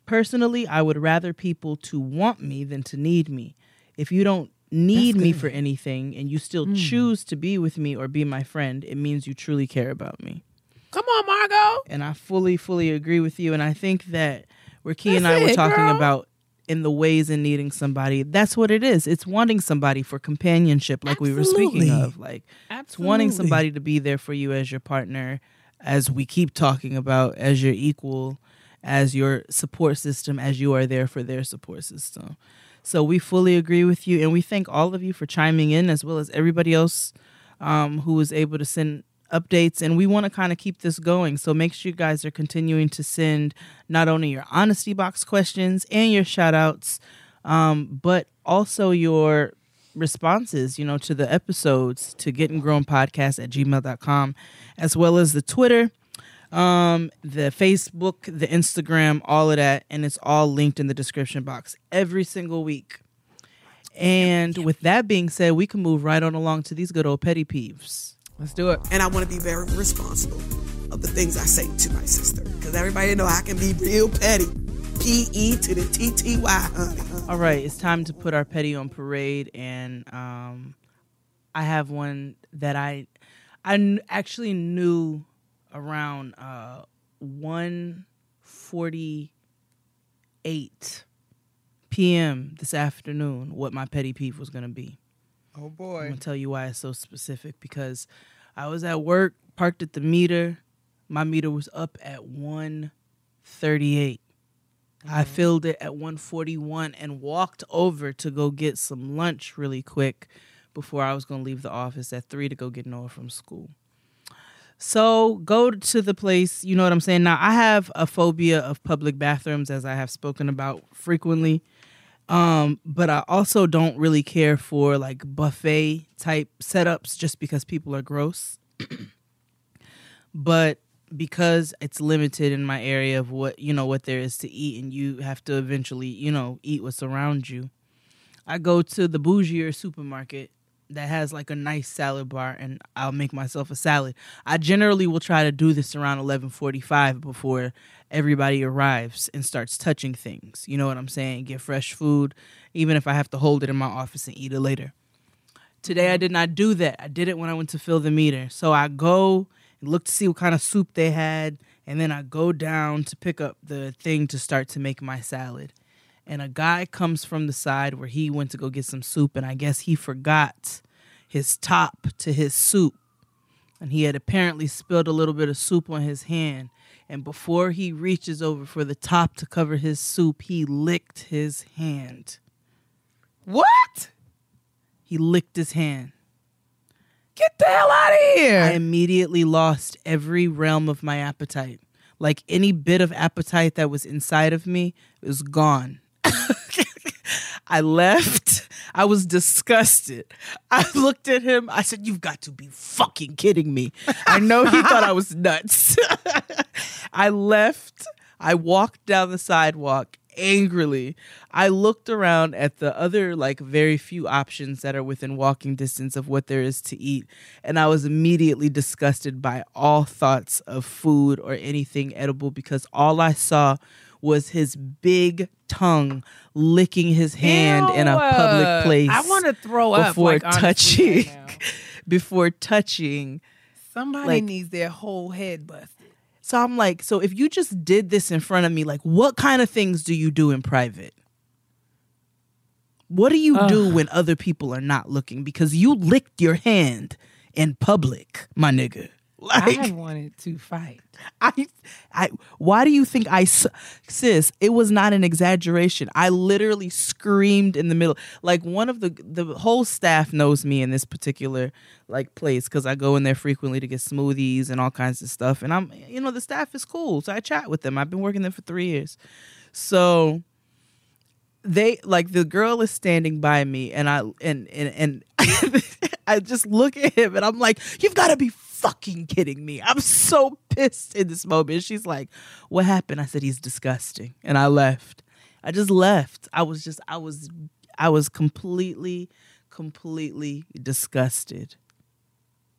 Personally, I would rather people to want me than to need me. If you don't need me for anything and you still hmm. choose to be with me or be my friend, it means you truly care about me.
Come on, Margot.
And I fully, fully agree with you. And I think that where Key and I were
it,
talking
girl.
about in the ways in needing somebody, that's what it is. It's wanting somebody for companionship, like we were speaking of. Like it's wanting somebody to be there for you as your partner, as we keep talking about, as your equal, as your support system, as you are there for their support system. So we fully agree with you, and we thank all of you for chiming in, as well as everybody else um, who was able to send updates. And we want to kind of keep this going. So make sure you guys are continuing to send not only your honesty box questions and your shout outs, um, but also your responses, you know, to the episodes to getting grown podcast at gmail.com, as well as the Twitter, um, the Facebook, the Instagram, all of that. And it's all linked in the description box every single week. And with that being said, we can move right on along to these good old petty peeves.
Let's do it.
and I want to be very responsible of the things I say to my sister because everybody know I can be real petty. P E to the T T Y, honey.
All right, it's time to put our petty on parade, and um, I have one that I I kn- actually knew around uh, one forty eight p.m. this afternoon what my petty peeve was gonna be.
Oh boy!
I'm gonna tell you why it's so specific because I was at work, parked at the meter. My meter was up at 138. I filled it at 141 and walked over to go get some lunch really quick before I was gonna leave the office at three to go get Noah from school. So go to the place, you know what I'm saying? Now I have a phobia of public bathrooms as I have spoken about frequently. Um, but I also don't really care for like buffet type setups just because people are gross. [CLEARS THROAT] but because it's limited in my area of what you know what there is to eat and you have to eventually, you know, eat what's around you. I go to the bougier supermarket that has like a nice salad bar and I'll make myself a salad. I generally will try to do this around 11:45 before everybody arrives and starts touching things. You know what I'm saying? Get fresh food even if I have to hold it in my office and eat it later. Today I mm-hmm. did not do that. I did it when I went to fill the meter. So I go look to see what kind of soup they had and then I go down to pick up the thing to start to make my salad. And a guy comes from the side where he went to go get some soup and i guess he forgot his top to his soup. And he had apparently spilled a little bit of soup on his hand. And before he reaches over for the top to cover his soup he licked his hand.
What?
he licked his hand
Get the hell out of here.
I immediately lost every realm of my appetite. like any bit of appetite that was inside of me was gone. [LAUGHS] I left. I was disgusted. I looked at him. I said, You've got to be fucking kidding me. I know he thought I was [LAUGHS] nuts. [LAUGHS] I left. I walked down the sidewalk angrily. I looked around at the other, like, very few options that are within walking distance of what there is to eat. And I was immediately disgusted by all thoughts of food or anything edible because all I saw was his big tongue licking his hand in a public place.
I want to throw up
before
like, honestly,
touching.
right now. [LAUGHS]
before touching.
Somebody
Like-
needs their whole head busted.
So I'm like, so if you just did this in front of me, like, what kind of things do you do in private? What do you do when other people are not looking? Because you licked your hand in public, my nigga. Like,
I wanted to fight.
I, I, why do you think I, sis? It was not an exaggeration. I literally screamed in the middle. Like one of the the whole staff knows me in this particular like place because I go in there frequently to get smoothies and all kinds of stuff. And I'm, you know, the staff is cool, so I chat with them. I've been working there for three years, so they like the girl is standing by me and I and and and [LAUGHS] I just look at him and I'm like, you've got to be fucking kidding me. I'm so pissed in this moment. She's like, what happened? I said he's disgusting and I left. I just left. I was just I was I was completely completely disgusted.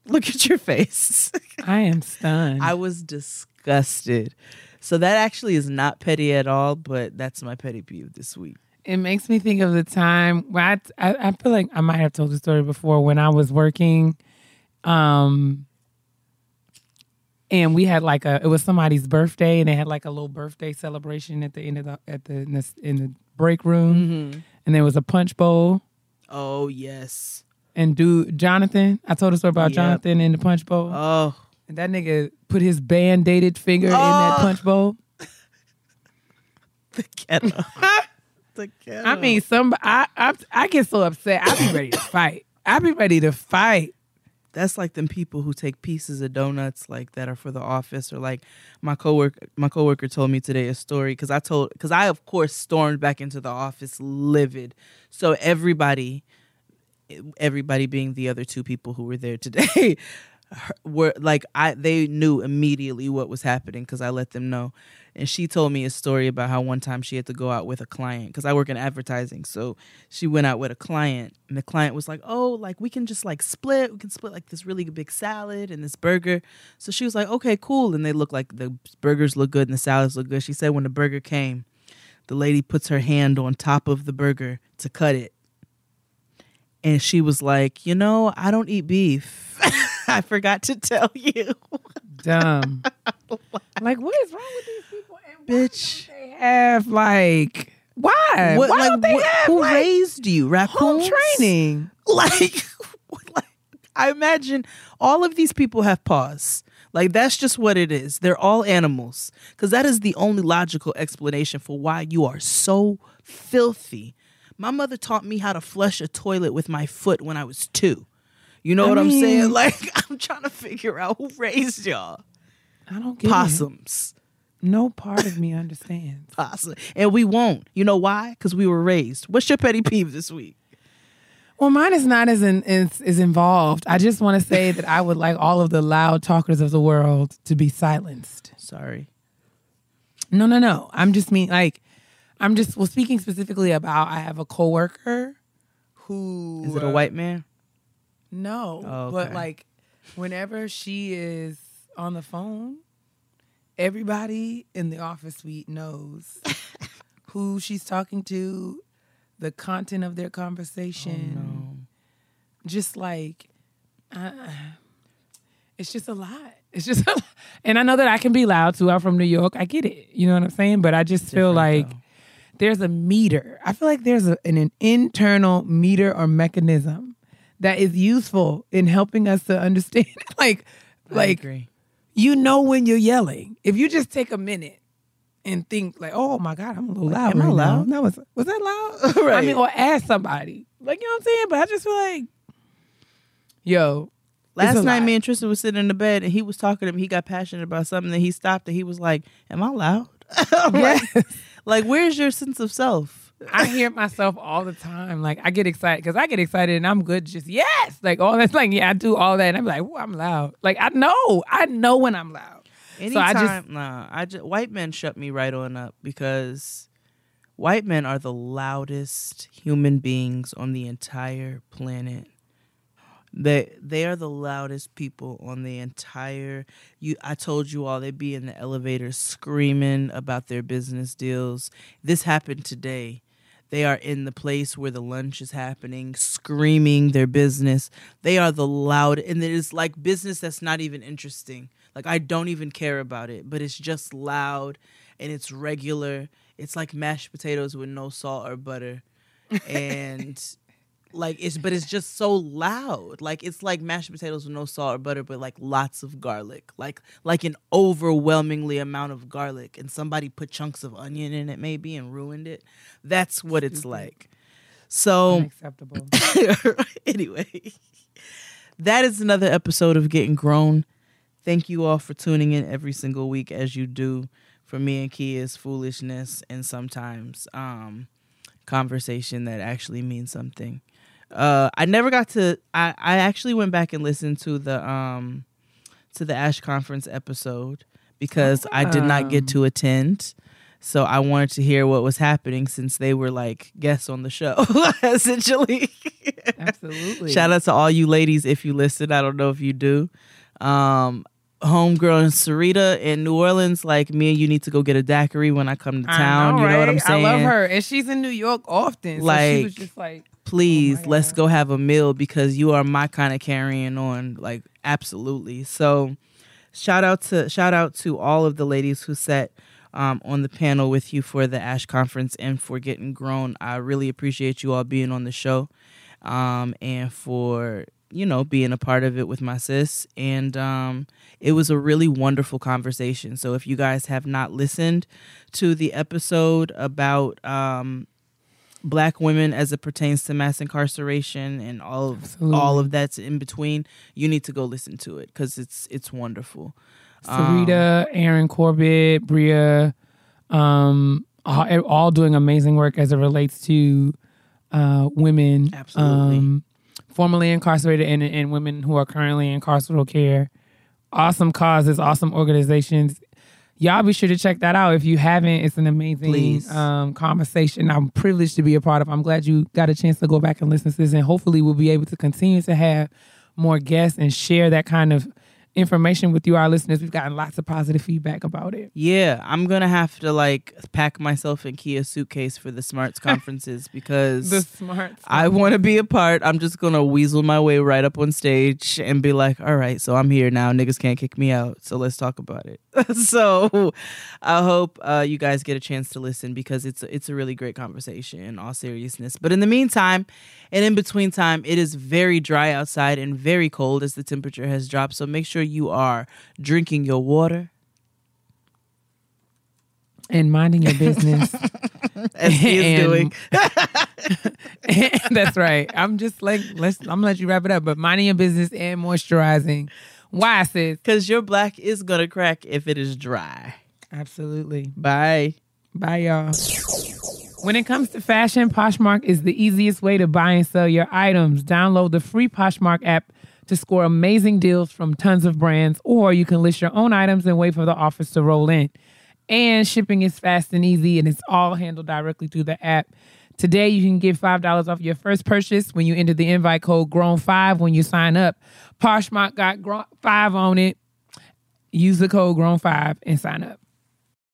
Look at your face. [LAUGHS]
I am stunned.
I was disgusted. So that actually is not petty at all, but that's my petty peeve this week.
it makes me think of the time where I, I I feel like I might have told the story before when I was working, um, and we had like a it was somebody's birthday and they had like a little birthday celebration at the end of the at the in the, in the break room, mm-hmm. and there was a punch bowl.
Oh yes.
And dude, Jonathan, I told a story about
Yep.
Jonathan in the punch bowl.
Oh,
and that nigga put his band-aided finger in
Oh.
that punch bowl. [LAUGHS]
the ghetto. [LAUGHS] the ghetto.
I mean, some I, I I get so upset. I be ready to fight. I be ready to fight.
That's like them people who take pieces of donuts like that are for the office or like my coworker my coworker told me today a story because I told because I of course stormed back into the office livid. So everybody everybody being the other two people who were there today [LAUGHS] were like I they knew immediately what was happening because I let them know. And she told me a story about how one time she had to go out with a client because I work in advertising. So she went out with a client, and the client was like, "Oh, like we can just like split. We can split like this really big salad and this burger." So she was like, "Okay, cool." And they look like the burgers look good and the salads look good. She said when the burger came, the lady puts her hand on top of the burger to cut it, and she was like, "You know, I don't eat beef. [LAUGHS] I forgot to tell you."
Dumb. [LAUGHS] [LAUGHS] like, what is wrong with these people? And
Bitch.
they have like why?
What,
why
like,
don't they
what-
have
who
like,
raised you?
home
Raccoons?
training?
Like, [LAUGHS] like, I imagine all of these people have paws. Like that's just what it is. They're all animals. Because that is the only logical explanation for why you are so filthy. My mother taught me how to flush a toilet with my foot when I was two. You know
I
what I'm saying? [LAUGHS] Like I'm trying to figure out who raised y'all.
I don't get it.
Possums.
No part of me understands. [LAUGHS]
Possum. And we won't. You know why? Because we were raised. What's your petty peeve this week?
Well, mine is not as in, is, is involved. I just want to say [LAUGHS] that I would like all of the loud talkers of the world to be silenced.
Sorry.
No, no, no. I'm just mean like I'm just well speaking specifically about I have a coworker who
Is it a white man?
No,
Oh,
but like whenever she is on the phone, everybody in the office suite knows [LAUGHS] who she's talking to, the content of their conversation. Just like, uh, it's just a lot. It's just, [LAUGHS] a lot. and I know that I can be loud too. I'm from New York. I get it. You know what I'm saying? But I just feel
Different,
like
though.
there's a meter. I feel like there's a, an, an internal meter or mechanism that is useful in helping us to [LAUGHS] understand. like,
I
like
agree.
You know when you're yelling. If you just take a minute and think like, "Oh my God, I'm a little loud."
am I
right now."
loud?
That was was that loud? [LAUGHS]
Right.
I mean, or ask somebody. Like you know what I'm saying. But I just feel like, yo,
Last night,
lot.
me and Tristan was sitting in the bed, and he was talking to me. He got passionate about something, and he stopped, and he was like, "Am I loud? [LAUGHS] Like, like, where's your sense of self?"
I hear myself all the time. Like I get excited because I get excited and I'm good. Just yes, like all that's [LAUGHS] like yeah, I do all that and I'm like, I'm loud. Like I know, I know when I'm loud.
Anytime,
So I just
nah, I just white men shut me right on up because white men are the loudest human beings on the entire planet. They they are the loudest people on the entire you I told you all they'd be in the elevator screaming about their business deals. This happened today. They are in the place where the lunch is happening, screaming their business. They are the loud and it is like business that's not even interesting. Like I don't even care about it, but it's just loud and it's regular. It's like mashed potatoes with no salt or butter. [LAUGHS] And like it's but it's just so loud. Like it's like mashed potatoes with no salt or butter but like lots of garlic. Like like an overwhelmingly amount of garlic and somebody put chunks of onion in it maybe and ruined it. That's what it's like. So
Unacceptable. [LAUGHS]
anyway that is another episode of getting grown. Thank you all for tuning in every single week as you do. For me and Keia's foolishness and sometimes um conversation that actually means something uh i never got to i i actually went back and listened to the um to the ash conference episode because i did not get to attend so i wanted to hear what was happening since they were like guests on the show [LAUGHS] essentially
Absolutely.
shout out to all you ladies if you listen i don't know if you do um homegirl in Sarita in New Orleans, like me and you need to go get a daiquiri when I come to town. you know what I'm saying?
I love her, and she's in New York often. so she was just like,
please
Oh
let's
God.
go have a meal because you are my kind of carrying on like absolutely. So shout out to shout out to all of the ladies who sat um, on the panel with you for the ash conference and for getting grown. I really appreciate you all being on the show um, and for you know being a part of it with my sis. And um, it was a really wonderful conversation. So if you guys have not listened to the episode about um, black women as it pertains to mass incarceration and all of
Absolutely.
all of that's in between you need to go listen to it because it's it's wonderful
Sarita, Aaron Corbett, Bria, um, all, all doing amazing work as it relates to uh, women,
Absolutely.
um, formerly incarcerated and, and women who are currently in carceral care. Awesome causes, awesome organizations. Y'all be sure to check that out if you haven't. It's an amazing um, conversation. I'm privileged to be a part of. I'm glad you got a chance to go back and listen to this, and hopefully we'll be able to continue to have more guests and share that kind of information with you, our listeners. We've gotten lots of positive feedback about it.
yeah i'm gonna have to like pack myself in Keia suitcase for the smarts [LAUGHS] conferences because
The Smarts.
I want to be a part. I'm just gonna weasel my way right up on stage and be like, "All right, so I'm here now. Niggas can't kick me out. So let's talk about it." [LAUGHS] so I hope uh, you guys get a chance to listen because it's it's a really great conversation in all seriousness. But in the meantime, and in between time, it is very dry outside and very cold as the temperature has dropped. So make sure you are drinking your water.
and minding your business. [LAUGHS]
As he is
And-
doing. [LAUGHS]
That's right. I'm just like let's. I'm gonna let you wrap it up, but minding your business and moisturizing. Why, sis?
Because your black is gonna crack if it is dry.
Absolutely.
Bye.
Bye, y'all. When it comes to fashion, Poshmark is the easiest way to buy and sell your items. Download the free Poshmark app to score amazing deals from tons of brands, or you can list your own items and wait for the offers to roll in. And shipping is fast and easy, and it's all handled directly through the app. Today, you can get $5 off your first purchase when you enter the invite code GROWN5 when you sign up. Poshmark got Grown 5 on it. Use the code GROWN5 and sign up.